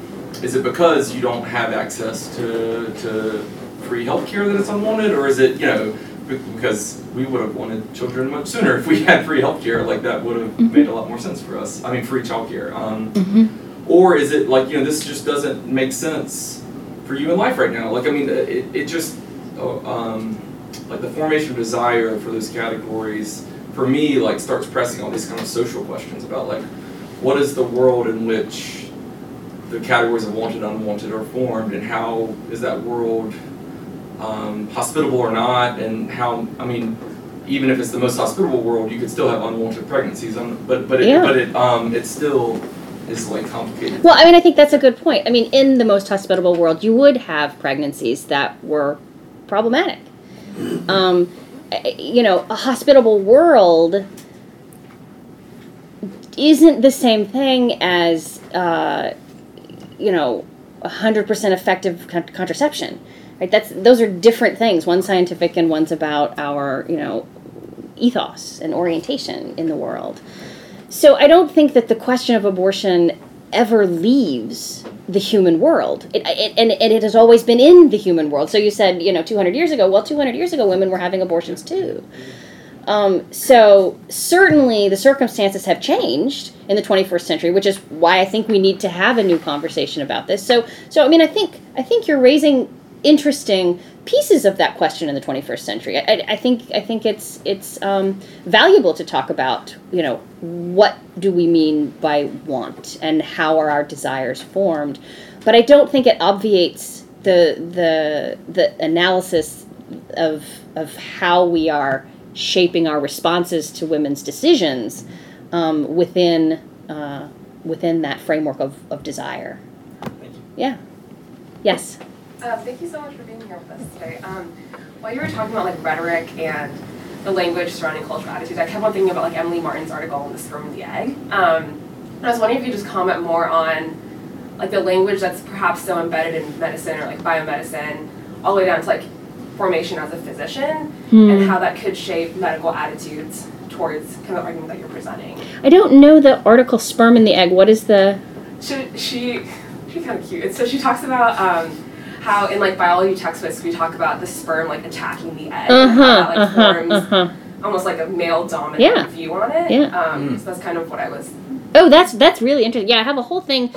is it because you don't have access to to free healthcare that it's unwanted, or is it you know because we would have wanted children much sooner if we had free healthcare, like that would have Mhm. made a lot more sense for us. I mean, free childcare. Um, Mhm. or is it like you know this just doesn't make sense for you in life right now? Like I mean, it it just uh, um, like the formation of desire for those categories for me like starts pressing all these kind of social questions about like what is the world in which the categories of wanted and unwanted are formed and how is that world um, hospitable or not and how I mean even if it's the most hospitable world you could still have unwanted pregnancies um, but but it, Yeah. but it um, it still is like complicated Well, I mean, I think that's a good point. I mean, in the most hospitable world, you would have pregnancies that were problematic. Um, you know, a hospitable world isn't the same thing as, uh, you know, 100% effective con- contraception. Right? That's those are different things. One's scientific and one's about our, you know, ethos and orientation in the world. So I don't think that the question of abortion ever leaves the human world. It, it, and, and it has always been in the human world. So you said, you know, 200 years ago. Well, 200 years ago, women were having abortions too. Um, so certainly the circumstances have changed in the 21st century, which is why I think we need to have a new conversation about this. So, so I mean, I think I think you're raising interesting pieces of that question in the 21st century. I, I, think I think it's it's um, valuable to talk about. You know, what do we mean by want, and how are our desires formed? But I don't think it obviates the the the analysis of of how we are shaping our responses to women's decisions um, within uh, within that framework of, of desire. Yeah. Yes. Uh, thank you so much for being here with us today. Um, while you were talking about like rhetoric and the language surrounding cultural attitudes, I kept on thinking about like Emily Martin's article on the sperm and the egg. Um, and I was wondering if you could just comment more on like the language that's perhaps so embedded in medicine or like biomedicine, all the way down to like formation as a physician, and how that could shape medical attitudes towards kind of the argument that you're presenting. I don't know the article "Sperm and the Egg." What is the? She she she's kind of cute. So she talks about um, how in like biology textbooks we talk about the sperm like attacking the egg. Uh and how huh. that, like Uh huh. forms Uh huh. almost like a male dominant Yeah. view on it. Yeah. Um, Mm. So that's kind of what I was. Oh, that's that's really interesting. Yeah, I have a whole thing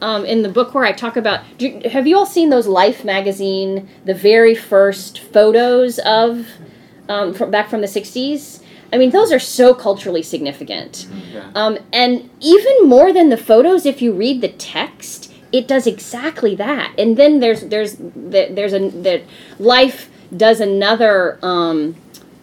um, in the book where I talk about. Do you, have you all seen those Life magazine, the very first photos of um, from back from the '60s? I mean, those are so culturally significant. Yeah. Um, and even more than the photos, if you read the text, it does exactly that. And then there's there's the- there's a that Life does another um,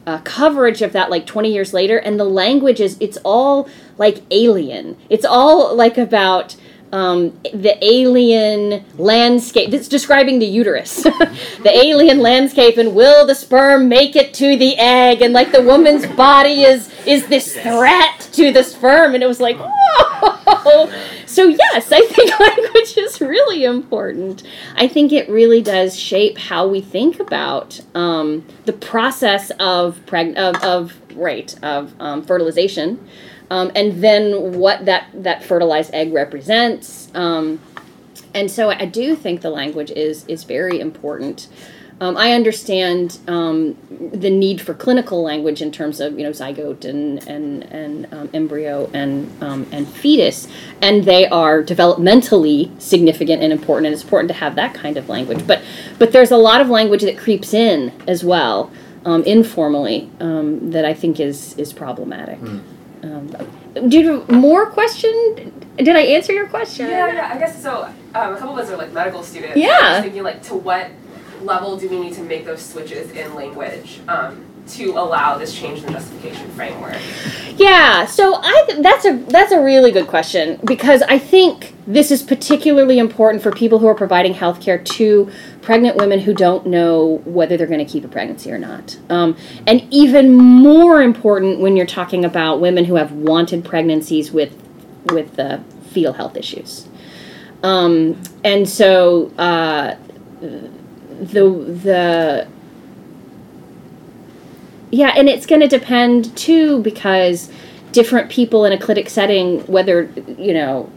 uh, coverage of that like 20 years later, and the language is it's all like alien. It's all like about um, the alien landscape. It's describing the uterus, the alien landscape, and will the sperm make it to the egg? And like the woman's body is is this threat to the sperm, and it was like, whoa. So yes, I think language is really important. I think it really does shape how we think about um, the process of preg- of, of right of um, fertilization um, and then what that that fertilized egg represents. Um, and so I do think the language is is very important. Um, I understand um, the need for clinical language in terms of you know zygote and and and um, embryo and um, and fetus, and they are developmentally significant and important, and it's important to have that kind of language. But but there's a lot of language that creeps in as well, um, informally, um, that I think is is problematic. Um, do you have more question? did I answer your question? Yeah, yeah. I guess so. Um, a couple of us are like medical students. Yeah. I was thinking like, to what level do we need to make those switches in language um, to allow this change in the justification framework? Yeah, so I th- that's a that's a really good question because I think this is particularly important for people who are providing healthcare to pregnant women who don't know whether they're going to keep a pregnancy or not, um, and even more important when you're talking about women who have wanted pregnancies with with uh, fetal health issues. Um, and so uh, the the yeah, and it's going to depend too because different people in a clinic setting, whether you know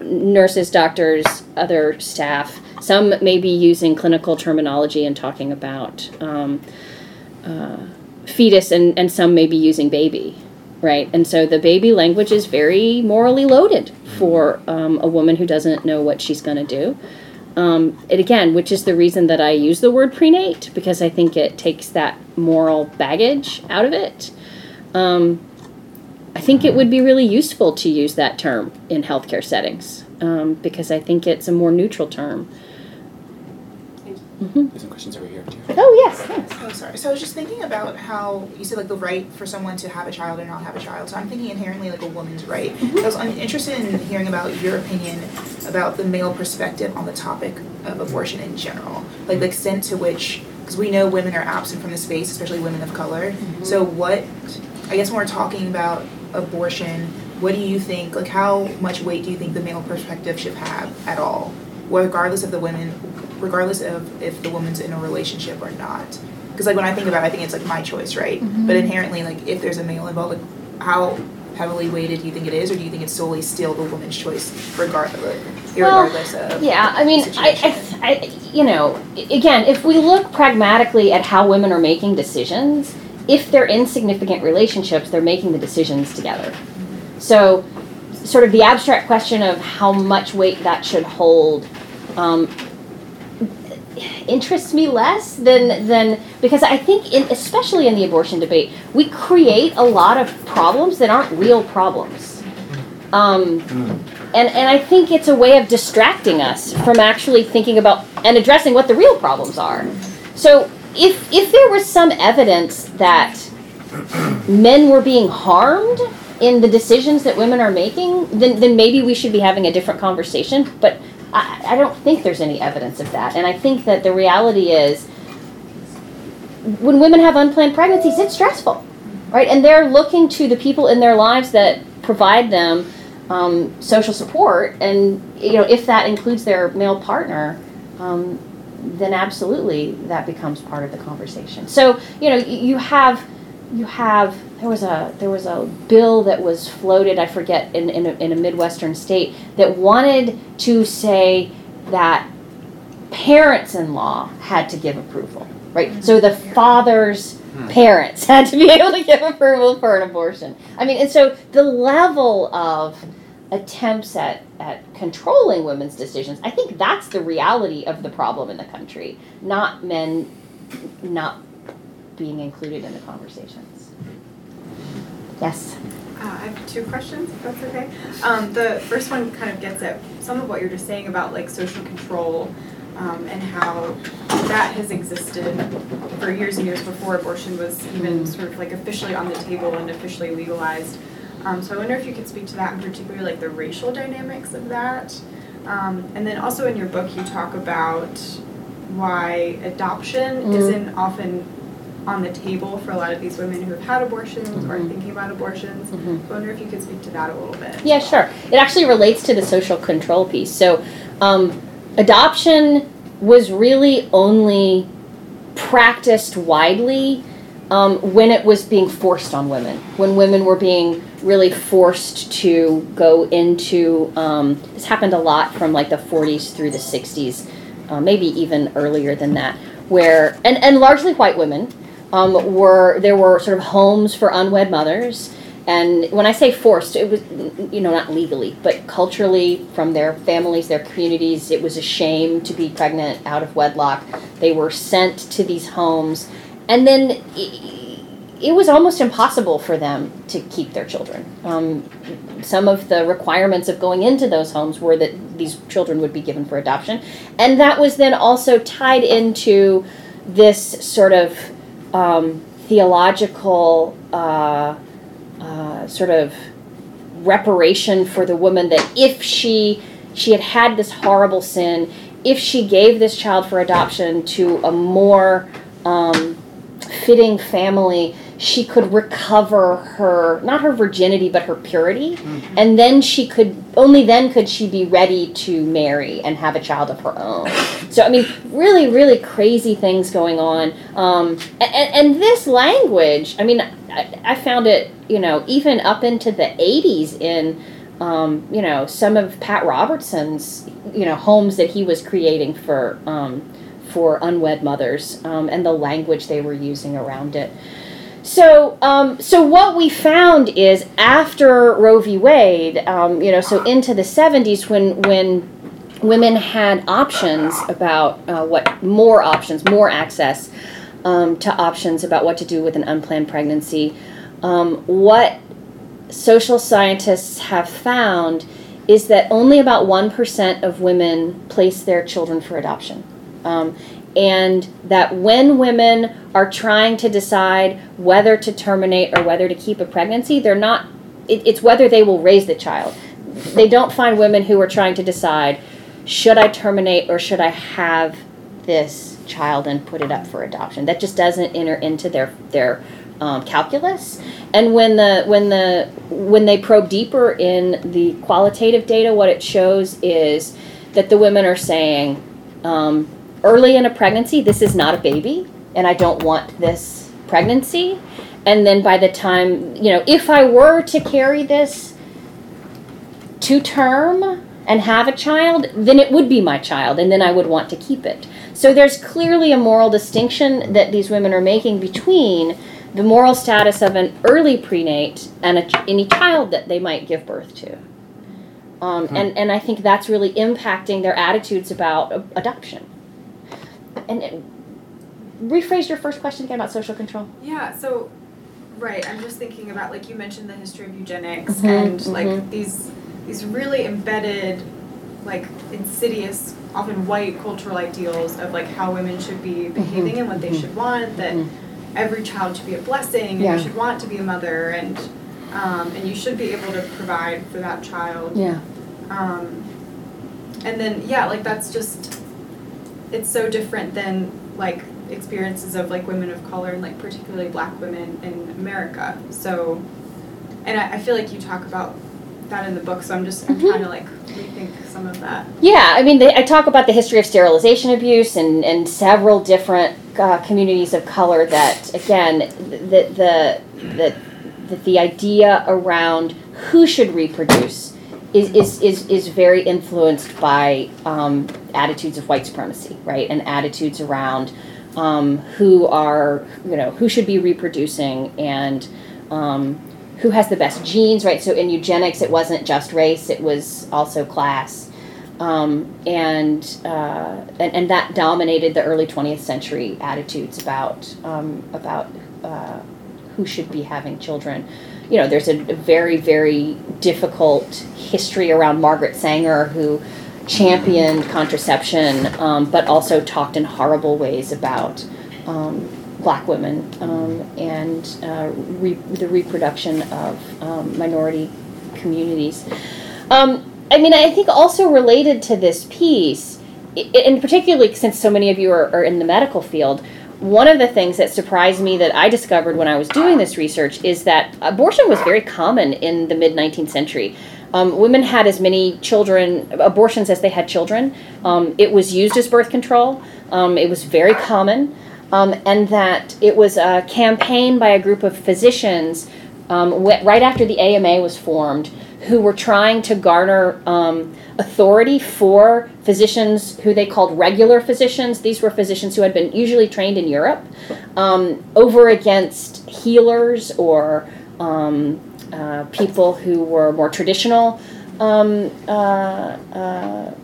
nurses, doctors, other staff, some may be using clinical terminology and talking about um, uh, fetus, and, and some may be using baby, right? And so the baby language is very morally loaded for um, a woman who doesn't know what she's going to do. Um, again, which is the reason that I use the word prenate because I think it takes that moral baggage out of it. Um, I think it would be really useful to use that term in healthcare settings um, because I think it's a more neutral term. Hmm There's some questions over here too. Oh yes, yes. Oh, sorry. So I was just thinking about how you said like the right for someone to have a child or not have a child. So I'm thinking inherently like a woman's right. So I was I'm interested in hearing about your opinion about the male perspective on the topic of abortion in general, like the extent to which, because we know women are absent from the space, especially women of color. So what, I guess when we're talking about abortion, what do you think? Like how much weight do you think the male perspective should have at all, regardless of the women, regardless of if the woman's in a relationship or not? Because like when I think about it, I think it's like my choice, right? But inherently, like if there's a male involved, like how heavily weighted do you think it is, or do you think it's solely still the woman's choice, regardless, regardless of? Yeah, I mean, I. I, I, you know, again, if we look pragmatically at how women are making decisions, if they're in significant relationships, they're making the decisions together. So, sort of the abstract question of how much weight that should hold um, interests me less than than because I think, in, especially in the abortion debate, we create a lot of problems that aren't real problems. Um, and, and I think it's a way of distracting us from actually thinking about and addressing what the real problems are. So if if there was some evidence that men were being harmed in the decisions that women are making, then then maybe we should be having a different conversation. But I, I don't think there's any evidence of that. And I think that the reality is when women have unplanned pregnancies, it's stressful, right? And they're looking to the people in their lives that provide them um, social support, and you know, if that includes their male partner, um, then absolutely that becomes part of the conversation. So you know, you have you have there was a there was a bill that was floated I forget in in a, in a midwestern state that wanted to say that parents-in-law had to give approval right? So the hmm. father's hmm. parents had to be able to give approval for an abortion. I mean and so the level of attempts at, at controlling women's decisions i think that's the reality of the problem in the country. Not men not being included in the conversations yes Uh, I have two questions, if that's okay. Um, the first one kind of gets at some of what you're just saying about like social control um, and how that has existed for years and years before abortion was even sort of like officially on the table and officially legalized. Um, so I wonder if you could speak to that in particular, like the racial dynamics of that. Um, and then also in your book, you talk about why adoption Mhm. isn't often on the table for a lot of these women who have had abortions or Mhm. thinking about abortions. Mhm. I wonder if you could speak to that a little bit. Yeah, sure. It actually relates to the social control piece. So, um, adoption was really only practiced widely um, when it was being forced on women, when women were being really forced to go into. Um, this happened a lot from like the 40s through the 60s, uh, maybe even earlier than that, where and and largely white women um, were there were sort of homes for unwed mothers. And when I say forced, it was, you know, not legally, but culturally from their families, their communities, it was a shame to be pregnant out of wedlock. They were sent to these homes. And then, it was almost impossible for them to keep their children. Um, some of the requirements of going into those homes were that these children would be given for adoption, and that was then also tied into this sort of um, theological uh, uh, sort of reparation for the woman that if she she had had this horrible sin, if she gave this child for adoption to a more um, fitting family, she could recover her not her virginity but her purity, Mm-hmm. and then she could only then could she be ready to marry and have a child of her own. So I mean, really, really crazy things going on. Um, and, and this language, I mean, I, I found it, you know, even up into the '80s in, um, you know, some of Pat Robertson's, you know, homes that he was creating for um, for unwed mothers, um, and the language they were using around it. So, um, so what we found is after Roe v. Wade, um, you know, so into the '70s when when women had options about uh, what more options, more access um, to options about what to do with an unplanned pregnancy. Um, what social scientists have found is that only about 1% of women place their children for adoption. Um, and that when women are trying to decide whether to terminate or whether to keep a pregnancy, they're not, it, it's whether they will raise the child. They don't find women who are trying to decide should I terminate or should I have this child and put it up for adoption. That just doesn't enter into their their um, calculus. And when the when the when they probe deeper in the qualitative data, what it shows is that the women are saying um, early in a pregnancy, this is not a baby, and I don't want this pregnancy. And then by the time you know, if I were to carry this to term and have a child, then it would be my child, and then I would want to keep it. So there's clearly a moral distinction that these women are making between the moral status of an early prenate and a, any child that they might give birth to. Um, and, and I think that's really impacting their attitudes about adoption. And it, rephrase your first question again about social control. Yeah, so right, I'm just thinking about like you mentioned the history of eugenics Mhm, and like mhm. these these really embedded like insidious often white cultural ideals of like how women should be behaving and what they mhm. should want that Mhm. every child should be a blessing and Yeah. you should want to be a mother and um, and you should be able to provide for that child Yeah. um, and then yeah like that's just it's so different than like experiences of like women of color and like particularly black women in america so and i, I feel like you talk about that in the book so i'm just i'm Mhm. trying to like rethink some of that Yeah, I mean, they, I talk about the history of sterilization abuse and, and several different uh, communities of color that, again, the, the, the, the, the idea around who should reproduce is, is, is, is very influenced by um, attitudes of white supremacy, right? And attitudes around um, who are, you know, who should be reproducing and um, who has the best genes, right? So in eugenics, it wasn't just race, it was also class. Um, and, uh, and and that dominated the early 20th century attitudes about um, about uh, who should be having children. You know, there's a, very very difficult history around Margaret Sanger who championed contraception, um, but also talked in horrible ways about um, black women um, and uh, re- the reproduction of um, minority communities. Um, I mean, I think also related to this piece, and particularly since so many of you are, are in the medical field, one of the things that surprised me that I discovered when I was doing this research is that abortion was very common in the mid 19th century. Um, women had as many children, abortions as they had children. Um, it was used as birth control. Um, it was very common. Um, and that it was a campaign by a group of physicians um, right after the AMA was formed who were trying to garner um, authority for physicians who they called regular physicians. These were physicians who had been usually trained in Europe um, over against healers or um, uh, people who were more traditional um, uh, uh,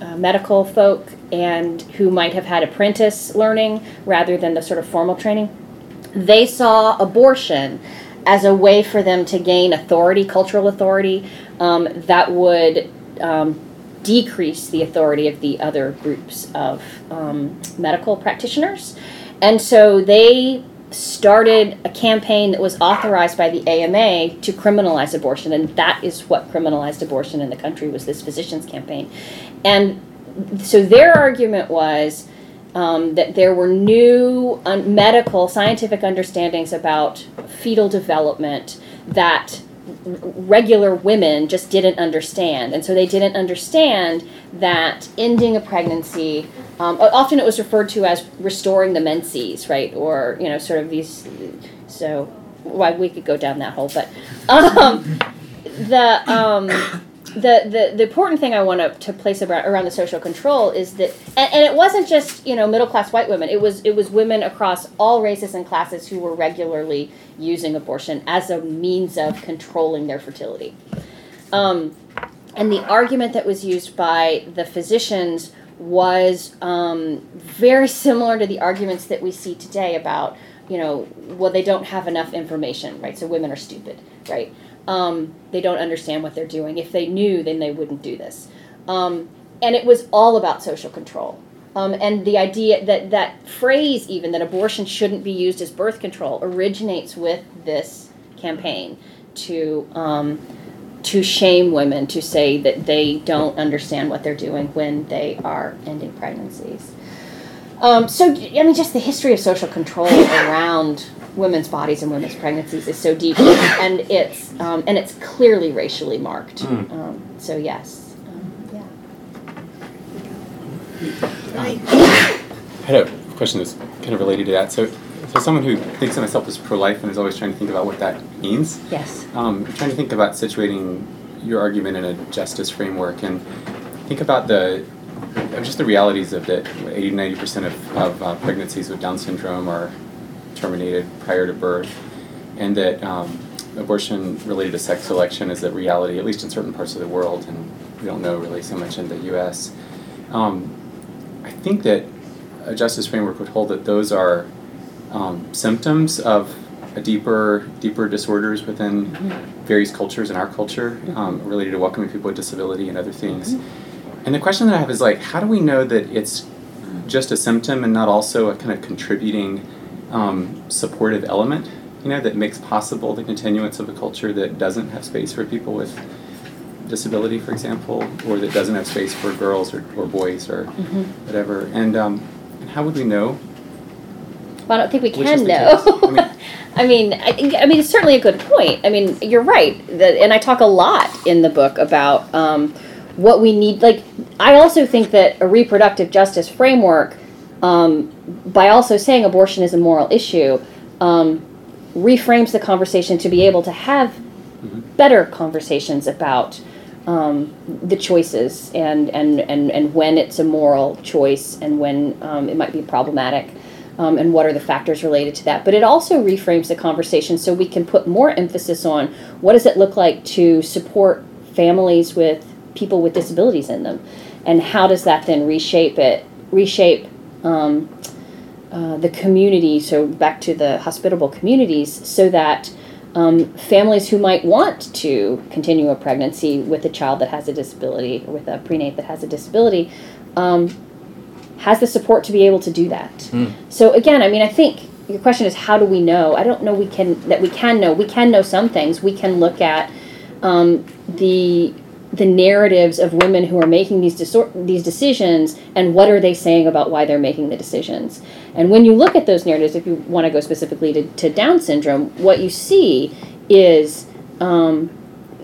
uh, medical folk and who might have had apprentice learning rather than the sort of formal training. they saw abortion as a way for them to gain authority, cultural authority, um, that would um, decrease the authority of the other groups of um, medical practitioners. And so they started a campaign that was authorized by the AMA to criminalize abortion, and that is what criminalized abortion in the country was this physicians campaign. And so their argument was um, that there were new un- medical scientific understandings about fetal development that regular women just didn't understand. And so they didn't understand that ending a pregnancy um, often it was referred to as restoring the menses right? Or you know sort of these so why we could go down that hole but um, the um, the, the, the important thing I want to, to place around, around the social control is that, and, and it wasn't just you know middle class white women. It was it was women across all races and classes who were regularly using abortion as a means of controlling their fertility. Um, and the argument that was used by the physicians was um, very similar to the arguments that we see today about you know well they don't have enough information right so women are stupid right um, they don't understand what they're doing. If they knew, then they wouldn't do this. Um, and it was all about social control. Um, and the idea that that phrase, even that abortion shouldn't be used as birth control, originates with this campaign to um, to shame women, to say that they don't understand what they're doing when they are ending pregnancies. Um, so, I mean, just the history of social control around women's bodies and women's pregnancies is so deep, and it's um, and it's clearly racially marked. Mm. Um, so yes, um, yeah. I had a question that's kind of related to that. So, so someone who thinks of myself as pro-life and is always trying to think about what that means. Yes. Um, I'm trying to think about situating your argument in a justice framework and think about the just the realities of that 80 90 percent of, of uh, pregnancies with Down syndrome are terminated prior to birth, and that um, abortion related to sex selection is a reality, at least in certain parts of the world, and we don't know really so much in the U.S. Um, I think that a justice framework would hold that those are um, symptoms of a deeper, deeper disorders within various cultures in our culture, um, related to welcoming people with disability and other things. And the question that I have is like, how do we know that it's just a symptom and not also a kind of contributing um, supportive element, you know, that makes possible the continuance of a culture that doesn't have space for people with disability, for example, or that doesn't have space for girls or, or boys or Mhm. whatever. And, um, how would we know? Well, I don't think we can know. I I mean, I, think- I mean, it's certainly a good point. I mean, you're right, that, and I talk a lot in the book about um, what we need. Like, I also think that a reproductive justice framework, um, by also saying abortion is a moral issue, um, reframes the conversation to be able to have better conversations about um, the choices and, and, and, and when it's a moral choice and when um, it might be problematic um, and what are the factors related to that. But it also reframes the conversation so we can put more emphasis on what does it look like to support families with people with disabilities in them and how does that then reshape it, reshape um, uh, the community, so back to the hospitable communities, so that um, families who might want to continue a pregnancy with a child that has a disability or with a prenate that has a disability um, has the support to be able to do that. Mm. So again, I mean, I think your question is how do we know? I don't know we can that we can know. We can know some things. We can look at um, the the narratives of women who are making these disor- these decisions and what are they saying about why they're making the decisions. And when you look at those narratives, if you want to go specifically to, to Down syndrome, what you see is um,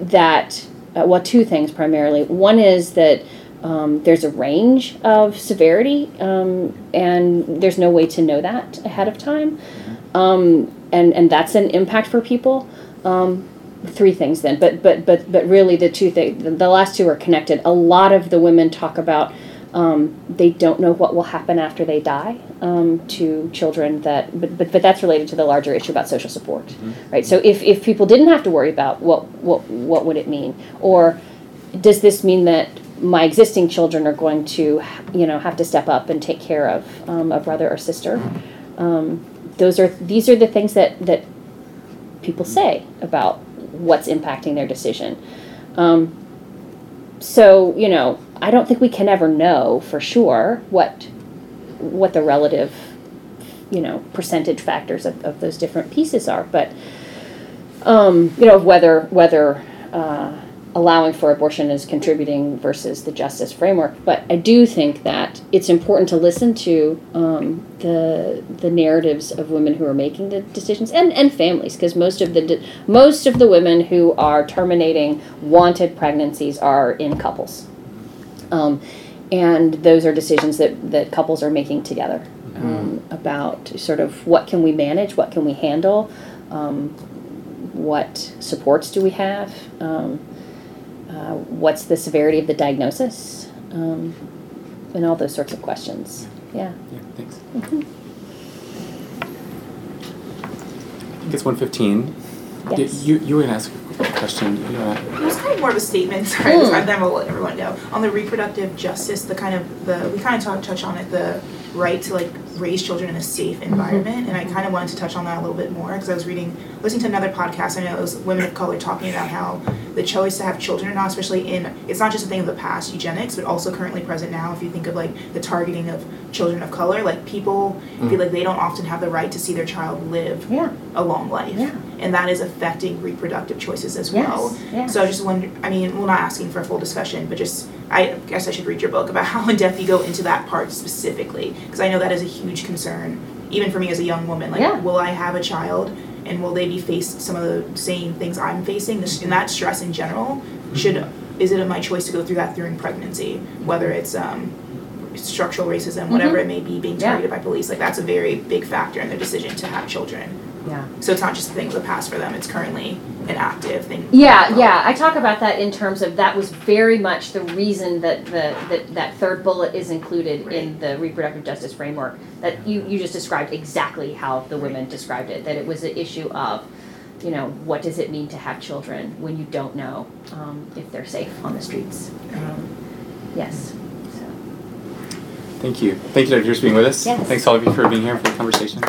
that uh, well, two things primarily. One is that um, there's a range of severity, um, and there's no way to know that ahead of time, um, and and that's an impact for people. Three things then, but but but but really the two things, the, last two are connected. A lot of the women talk about um, they don't know what will happen after they die um, to children that but, but but that's related to the larger issue about social support right? So if, if people didn't have to worry about what what what would it mean? Or does this mean that my existing children are going to you know have to step up and take care of um, a brother or sister? Um, those are these are the things that that people say about what's impacting their decision. Um, so you know, I don't think we can ever know for sure what what the relative you know percentage factors of, of those different pieces are, but um, you know whether whether uh, allowing for abortion is contributing versus the justice framework. But I do think that it's important to listen to um, the the narratives of women who are making the decisions and, and families because most of the de- most of the women who are terminating wanted pregnancies are in couples. Um, and those are decisions that, that couples are making together um, about sort of what can we manage, what can we handle, um, what supports do we have, um, uh, what's the severity of the diagnosis, um, and all those sorts of questions. Yeah. Yeah, thanks. Mhm. I think it's 115. Yes. You, you were going to ask a question. You wanna- It was kind of more of a statement. Sorry, Mm. mm. then we'll let everyone know. On the reproductive justice, the kind of the we kind of talk, touch on it, the right to like raise children in a safe environment, and I mm-hmm. kind of wanted to touch on that a little bit more because I was reading, listening to another podcast. I know it was women of color talking about how the choice to have children or not, especially in it's not just a thing of the past, eugenics, but also currently present now. If you think of like the targeting of children of color, like people mm. feel like they don't often have the right to see their child live Yeah. a long life, Yeah. and that is affecting reproductive choices as Yes, well. yes. So I just wonder, I mean, we're not asking for a full discussion, but just, I guess I should read your book about how in depth you go into that part specifically, because I know that is a huge concern, even for me as a young woman. Yeah. Like, will I have a child, and will they be faced some of the same things I'm facing? This, and that stress in general, should is it my choice to go through that during pregnancy, whether it's um, structural racism, whatever it may be, being Mm-hmm. Yeah. targeted by police? Like that's a very big factor in their decision to have children. Yeah. So it's not just a thing of the past for them; it's currently an active thing. Yeah, yeah. I talk about that in terms of that was very much the reason that the that, that third bullet is included in the reproductive justice framework. That you, you just described exactly how the women described it. That it was an issue of, you know, what does it mean to have children when you don't know um, if they're safe on the streets. Um, yes. So. Thank you. Thank you, Dr. for being with us. Yes. Thanks all of you for being here for the conversation.